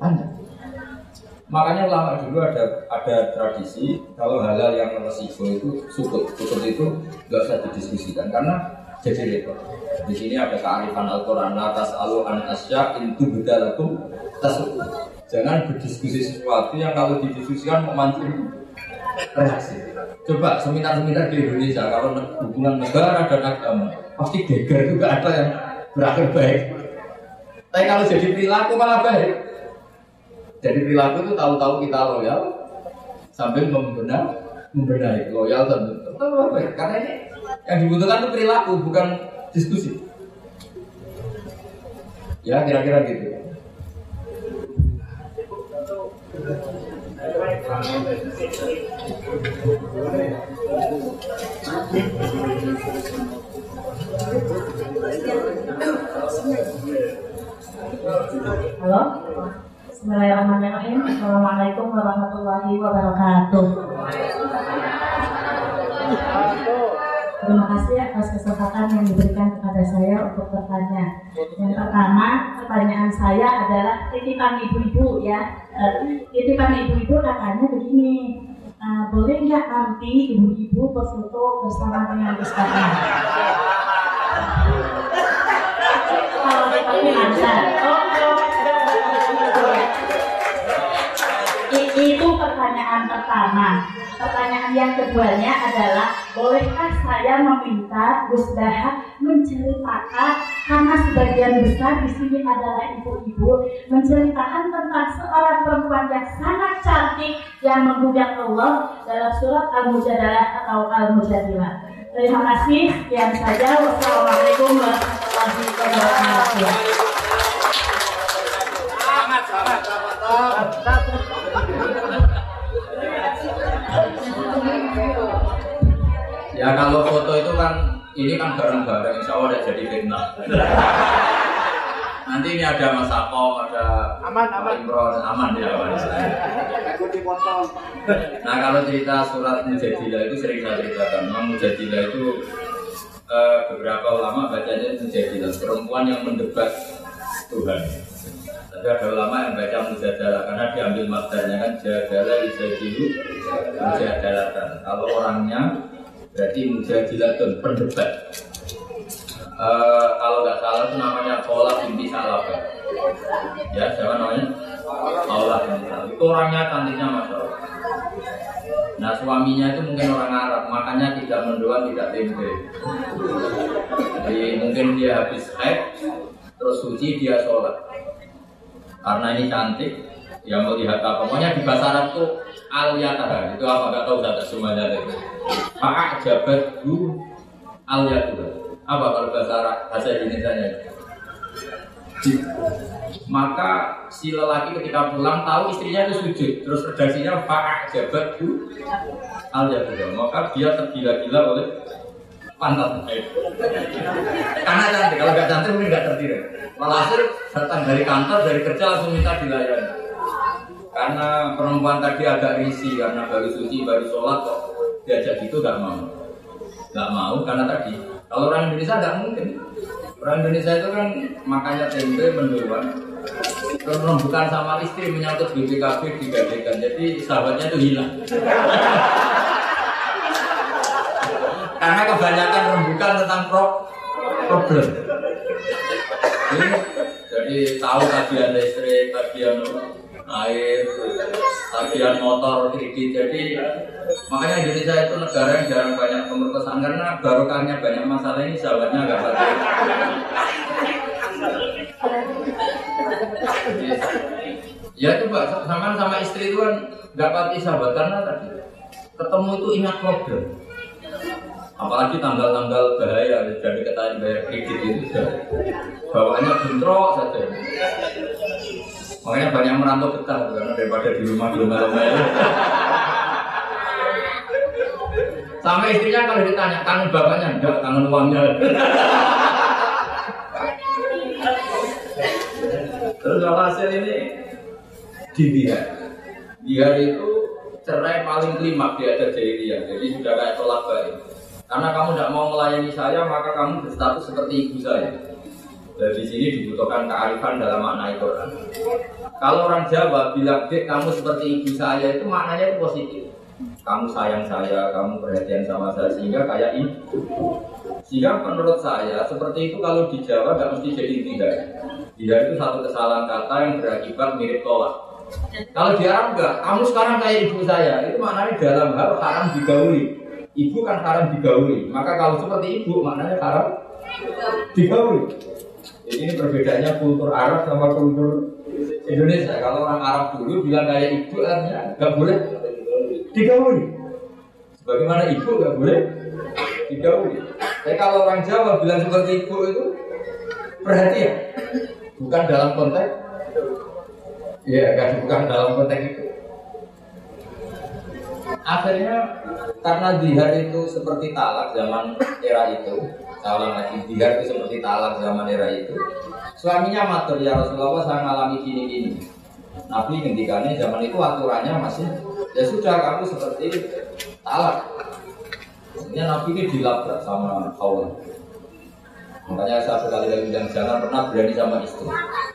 Panjang. Makanya lama dulu ada ada tradisi kalau halal yang resiko itu sukut, sukut itu nggak usah didiskusikan karena jadi repot. Di sini ada kearifan Al-Quran atas alu an asya itu bedalakum tasuk. Jangan berdiskusi sesuatu yang kalau didiskusikan memancing reaksi. Coba seminar-seminar di Indonesia kalau hubungan negara dan agama pasti geger juga ada yang berakhir baik. Tapi kalau jadi perilaku malah baik. Jadi perilaku itu tahu-tahu kita loyal sambil membenar membenahi loyal dan tetap baik. Karena ini yang dibutuhkan itu perilaku bukan diskusi. Ya kira-kira gitu. Halo. Bismillahirrahmanirrahim. Assalamualaikum warahmatullahi wabarakatuh. Terima kasih atas kesempatan yang diberikan kepada saya untuk bertanya. Yang pertama, pertanyaan saya adalah titipan ibu-ibu ya. Eh, titipan ibu-ibu katanya begini, eh, boleh nggak nanti ibu-ibu berfoto bersama dengan Gus oh Itu pertanyaan pertama. Pertanyaan yang keduanya adalah, bolehkah saya meminta Gus Daha menceritakan karena sebagian besar di sini adalah ibu-ibu menceritakan tentang seorang perempuan yang sangat cantik yang mengundang Allah dalam surat Al-Mujadalah atau Al-Mujadilah. Terima kasih. Sekian saja. Wassalamualaikum warahmatullahi wabarakatuh. Ya kalau foto itu kan ini kan bareng-bareng, insya Allah tidak jadi fitnah. Nanti ini ada Mas Ako, ada Aman, Pak aman. Imron, aman ya aman. Aku dipotong. Nah kalau cerita surat Mujadilah itu sering saya ceritakan. Memang Mujadilah itu eh, beberapa ulama bacanya Mujadilah perempuan yang mendebat Tuhan. Tapi ada ulama yang baca Mujadalah karena diambil maknanya kan Jadalah Yujadilu Mujadalatan. Kalau orangnya berarti Mujadilah itu pendebat. Eh, kalau nggak salah itu namanya Kola binti Salabah. Ya, siapa namanya? Kola binti Salabah. Itu orangnya cantiknya masya Allah. Nah suaminya itu mungkin orang Arab, makanya tidak mendoan, tidak tempe. Jadi mungkin dia habis haid, terus suci dia sholat. Karena ini cantik, yang melihat apa? Pokoknya di bahasa Arab itu aliyatah, itu apa? Gak tahu data semuanya itu. Maka jabat du aliyatah. Apa kalau bahasa Arab, bahasa Indonesia nya? Maka si lelaki ketika pulang tahu istrinya itu sujud, terus redaksinya faak jabat du al Maka dia tergila-gila oleh pantat. Karena cantik, kalau nggak cantik mungkin nggak tertiru. Walhasil datang dari kantor, dari kerja langsung minta dilayani. Karena perempuan tadi agak risih karena baru suci, baru sholat kok diajak gitu nggak mau. Nggak mau karena tadi kalau orang Indonesia nggak mungkin. Orang Indonesia itu kan makanya tempe mendoan. Terus rembukan sama istri menyangkut BPKB digadekan. Jadi sahabatnya itu hilang. Karena kebanyakan rembukan tentang pro problem. Ini, jadi tahu tagihan listrik, tagihan air, tagihan motor, kredit. Jadi makanya Indonesia itu negara yang jarang banyak pemerkosaan karena barokahnya banyak masalah ini sahabatnya agak satu. Jadi, Ya mbak, sama sama istri itu kan pati sahabat karena tadi ketemu itu ingat problem. Apalagi tanggal-tanggal bahaya jadi ketahuan bayar kredit itu bawaannya bentrok saja. Makanya banyak merantau betah karena daripada di rumah belum malam-malam. Sama istrinya kalau ditanya kangen bapaknya enggak, kangen uangnya. Terus hasil ini di dia. Itu cerai paling kelima di atas jahiliyah. Jadi sudah kayak tolak balik. Karena kamu tidak mau melayani saya, maka kamu berstatus seperti ibu saya. Dan di sini dibutuhkan kearifan dalam makna Al-Quran. Kalau orang Jawa bilang, Dek, kamu seperti ibu saya, itu maknanya itu positif. Kamu sayang saya, kamu perhatian sama saya, sehingga kayak ibu. Sehingga menurut saya, seperti itu kalau di Jawa nggak mesti jadi tidak. Tidak itu satu kesalahan kata yang berakibat mirip tolak. Kalau di Arab enggak, kamu sekarang kayak ibu saya, itu maknanya dalam hal haram digauli. Ibu kan haram digauli, maka kalau seperti ibu maknanya haram digauli. Jadi ini perbedaannya kultur Arab sama kultur Indonesia. Kalau orang Arab dulu bilang kayak ibu artinya nggak boleh digauli. Sebagaimana ibu nggak boleh digauli. Tapi kalau orang Jawa bilang seperti ibu itu perhatian, bukan dalam konteks Ya, kan bukan dalam konteks itu. Akhirnya karena dihar itu seperti talak zaman era itu, salah lagi dihar itu seperti talak zaman era itu. Suaminya matur ya Rasulullah saya ngalami gini gini. Nabi ngendikannya zaman itu aturannya masih ya sudah kamu seperti talak. Ini Nabi ini dilabrak sama Allah. Makanya saya sekali lagi bilang jangan pernah berani sama istri.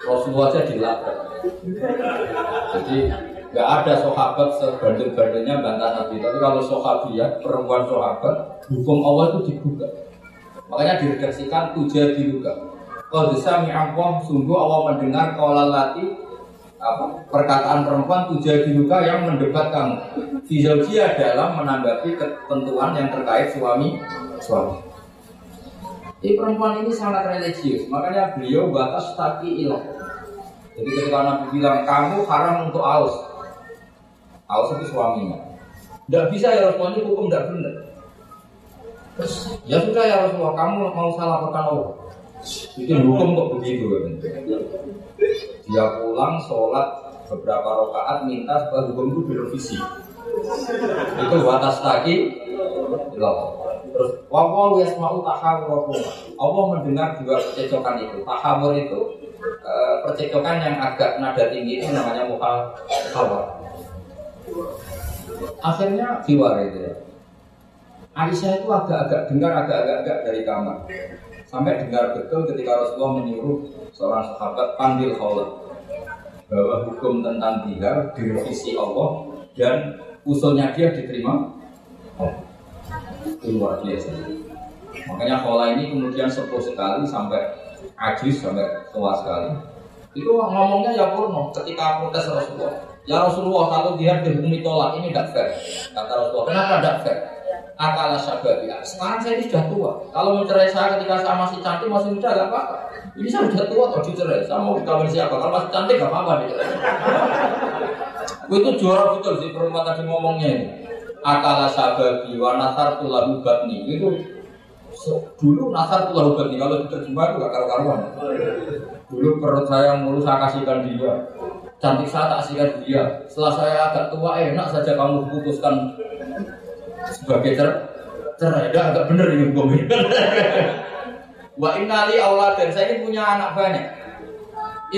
Rasulullah saja dilabrak. Jadi nggak ada sahabat sebandel-bandelnya bantah Nabi. Tapi kalau sahabiah, perempuan sahabat, hukum Allah itu dibuka. Makanya diredaksikan tujuh dibuka. Qad sami'a Allah sungguh Allah mendengar qaulal lati apa perkataan perempuan tujadiluka yang mendebat kamu. Fizaujia dalam menanggapi ketentuan yang terkait suami suami. Jadi perempuan ini sangat religius, makanya beliau batas taki ilah. Jadi ketika Nabi bilang kamu haram untuk aus, aus itu suaminya. Tidak bisa ya Rasulullah ini hukum tidak benar. Terus ya sudah ya Rasulullah kamu mau salah Allah. Itu hukum kok begitu? Dia pulang sholat beberapa rakaat minta supaya hukum itu direvisi. Itu batas lagi. Terus wawal yasma'u tahawurakum. Allah mendengar juga percecokan itu. Tahawur itu e, percecokan yang agak nada tinggi itu namanya muhawar. Akhirnya jiwa itu. Ya. Aisyah itu agak-agak dengar agak-agak dari kamar. Sampai dengar betul ketika Rasulullah menyuruh seorang sahabat panggil kholat bahwa hukum tentang bihar direvisi Allah dan usulnya dia diterima oh, luar biasa. Makanya khola ini kemudian sepuh sekali sampai ajis sampai tua sekali. Itu ngomongnya ya purno ketika protes Rasulullah ya Rasulullah kalau dia dihukumi tolak ini tidak fair kata Rasulullah kenapa tidak fair akala sababi. Sekarang saya ini sudah tua. Kalau mencerai saya ketika saya masih cantik, masih muda, gak apa-apa. Ini saya sudah tua atau dicerai. Saya mau dikawin siapa? Kalau masih cantik, gak apa-apa itu juara betul sih perempuan tadi ngomongnya ini. Akala sababi wa nasar tulahu batni. Itu dulu nasar tulahu batni. Kalau diterjemah itu gak karu-karuan. Dulu perut saya mulu saya kasihkan dia. Cantik saya tak kasihkan dia. Setelah saya agak tua, enak saja kamu putuskan sebagai cer cerai. Dah agak bener ini hukum ini. Wa innali Allah dan saya ini punya anak banyak.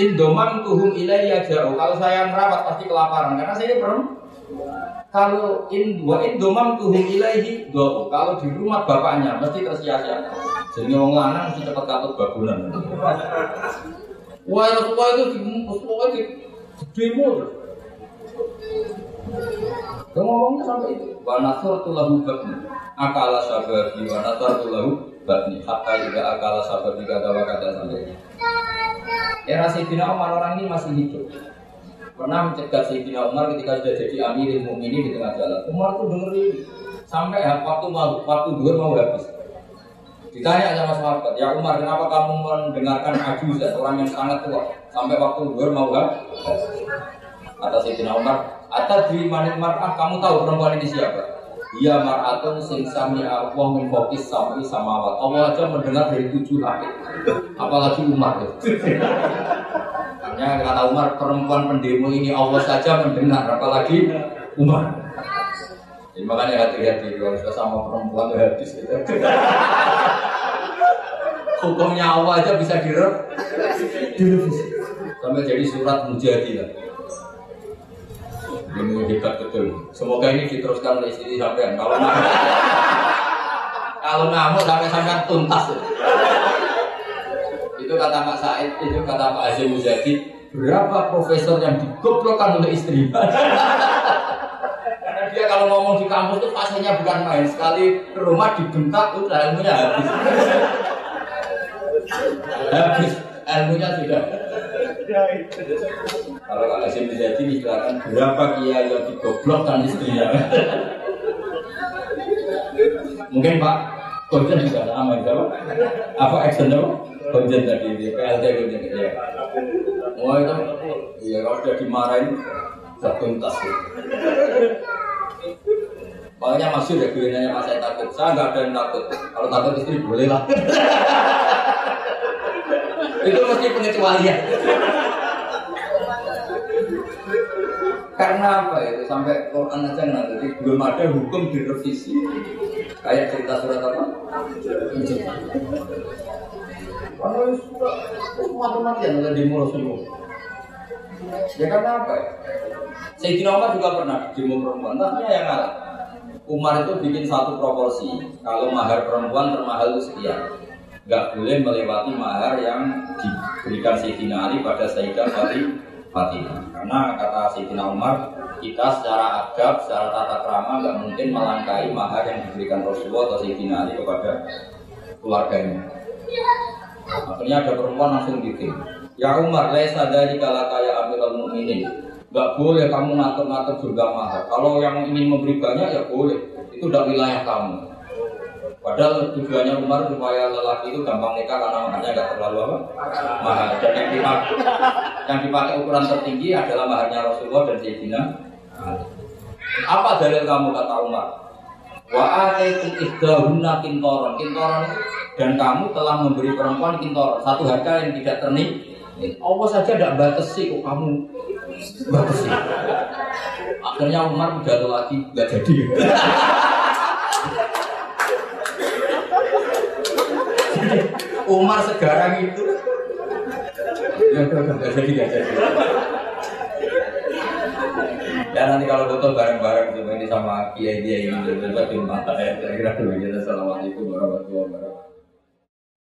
Indomam tuhum ilayya jauh. Kalau saya merawat pasti kelaparan karena saya ini perempuan. Kalau in wa indomam tuhum ilaihi do. Kalau di rumah bapaknya mesti tersia-sia. Jadi orang lanang mesti cepat katut babunan. Wah, Rasulullah itu di demo. Dia ngomongnya sampai itu. Wa nasar tulahu batni. Akala sababi wa nasar tulahu batni. Hatta juga akala sababi kata wa kata sampai Era Sayyidina Umar orang ini masih hidup. Pernah mencegah Sayyidina Umar ketika sudah jadi Amirul Mukminin di tengah jalan. Umar tuh dengerin sampai waktu waktu dua mau habis. Ditanya sama sahabat, ya Umar, kenapa kamu mendengarkan Abu orang yang sangat tua sampai waktu dua mau habis? Kata Sayyidina Umar, Atas di manit mar'ah, kamu tahu perempuan ini siapa? Dia mar'atun sing sami Allah min fokis sami samawat. Allah aja mendengar dari tujuh langit. Apalagi Umar. Hanya kata Umar, perempuan pendemo ini Allah saja mendengar, apalagi Umar. Jadi makanya hati-hati kalau sudah sama perempuan habis. Gitu. Hukumnya Allah aja bisa direvisi. Sampai jadi surat mujadilah. Ini hebat betul. Semoga ini diteruskan oleh istri sampean. Kalau ngamuk, kalau ngamuk sampai sampai tuntas. Itu kata Pak Said, itu kata Pak Azim Muzadi. Berapa profesor yang digoblokkan oleh istri? Dia kalau ngomong di kampus itu fasenya bukan main. Sekali ke rumah dibentak, udah ilmunya habis. habis ilmunya sudah kalau kalau saya menjadi misalkan berapa kiai yang digoblokkan istrinya. Mungkin Pak Konjen juga sama itu apa? apa? Konjen tadi di PLT Konjen ya. Oh itu, iya kalau sudah dimarahin tertuntas. Makanya masih ya gue nanya mas saya takut, saya nggak ada yang takut. Kalau takut istri boleh lah. itu mesti pengecualian. Karena apa itu sampai Quran aja nggak jadi belum ada hukum direvisi. Kayak cerita surat apa? Kalau sudah mati-matian ada demo semua. Ya karena apa ya? Sayyidina Umar juga pernah demo perempuan, yang ngalah. Umar itu bikin satu proporsi. Kalau mahar perempuan termahal itu sekian. Gak boleh melewati mahar yang diberikan Sayyidina Ali pada Sayyidah Fatimah. Karena kata Sayyidina Umar, kita secara adab, secara tata krama nggak mungkin melangkai mahar yang diberikan Rasulullah atau Sayyidina Ali kepada keluarganya. Akhirnya ada perempuan langsung bikin. Ya Umar, lesa dari kaya ambil ini. Gak boleh kamu ngatur-ngatur juga mahal. Kalau yang ingin memberi banyak ya boleh. Itu udah wilayah kamu. Padahal tujuannya Umar supaya lelaki itu gampang nikah karena maharnya nggak terlalu apa? Mahal. Dan yang dipakai, yang dipakai ukuran tertinggi adalah maharnya Rasulullah dan Sayyidina. Apa dalil kamu kata Umar? Wa ataitu ihdahunna kintoron. Kintoron itu dan kamu telah memberi perempuan kintoron satu harga yang tidak ternik. Allah saja tidak batasi kok kamu batasi. Akhirnya Umar pidato lagi nggak jadi. Umar sekarang itu ya nggak jadi nggak jadi. Ya nanti kalau foto bareng-bareng ini sama kiai kiai ini coba di mata ya. Saya kira dulu Assalamualaikum warahmatullahi wabarakatuh.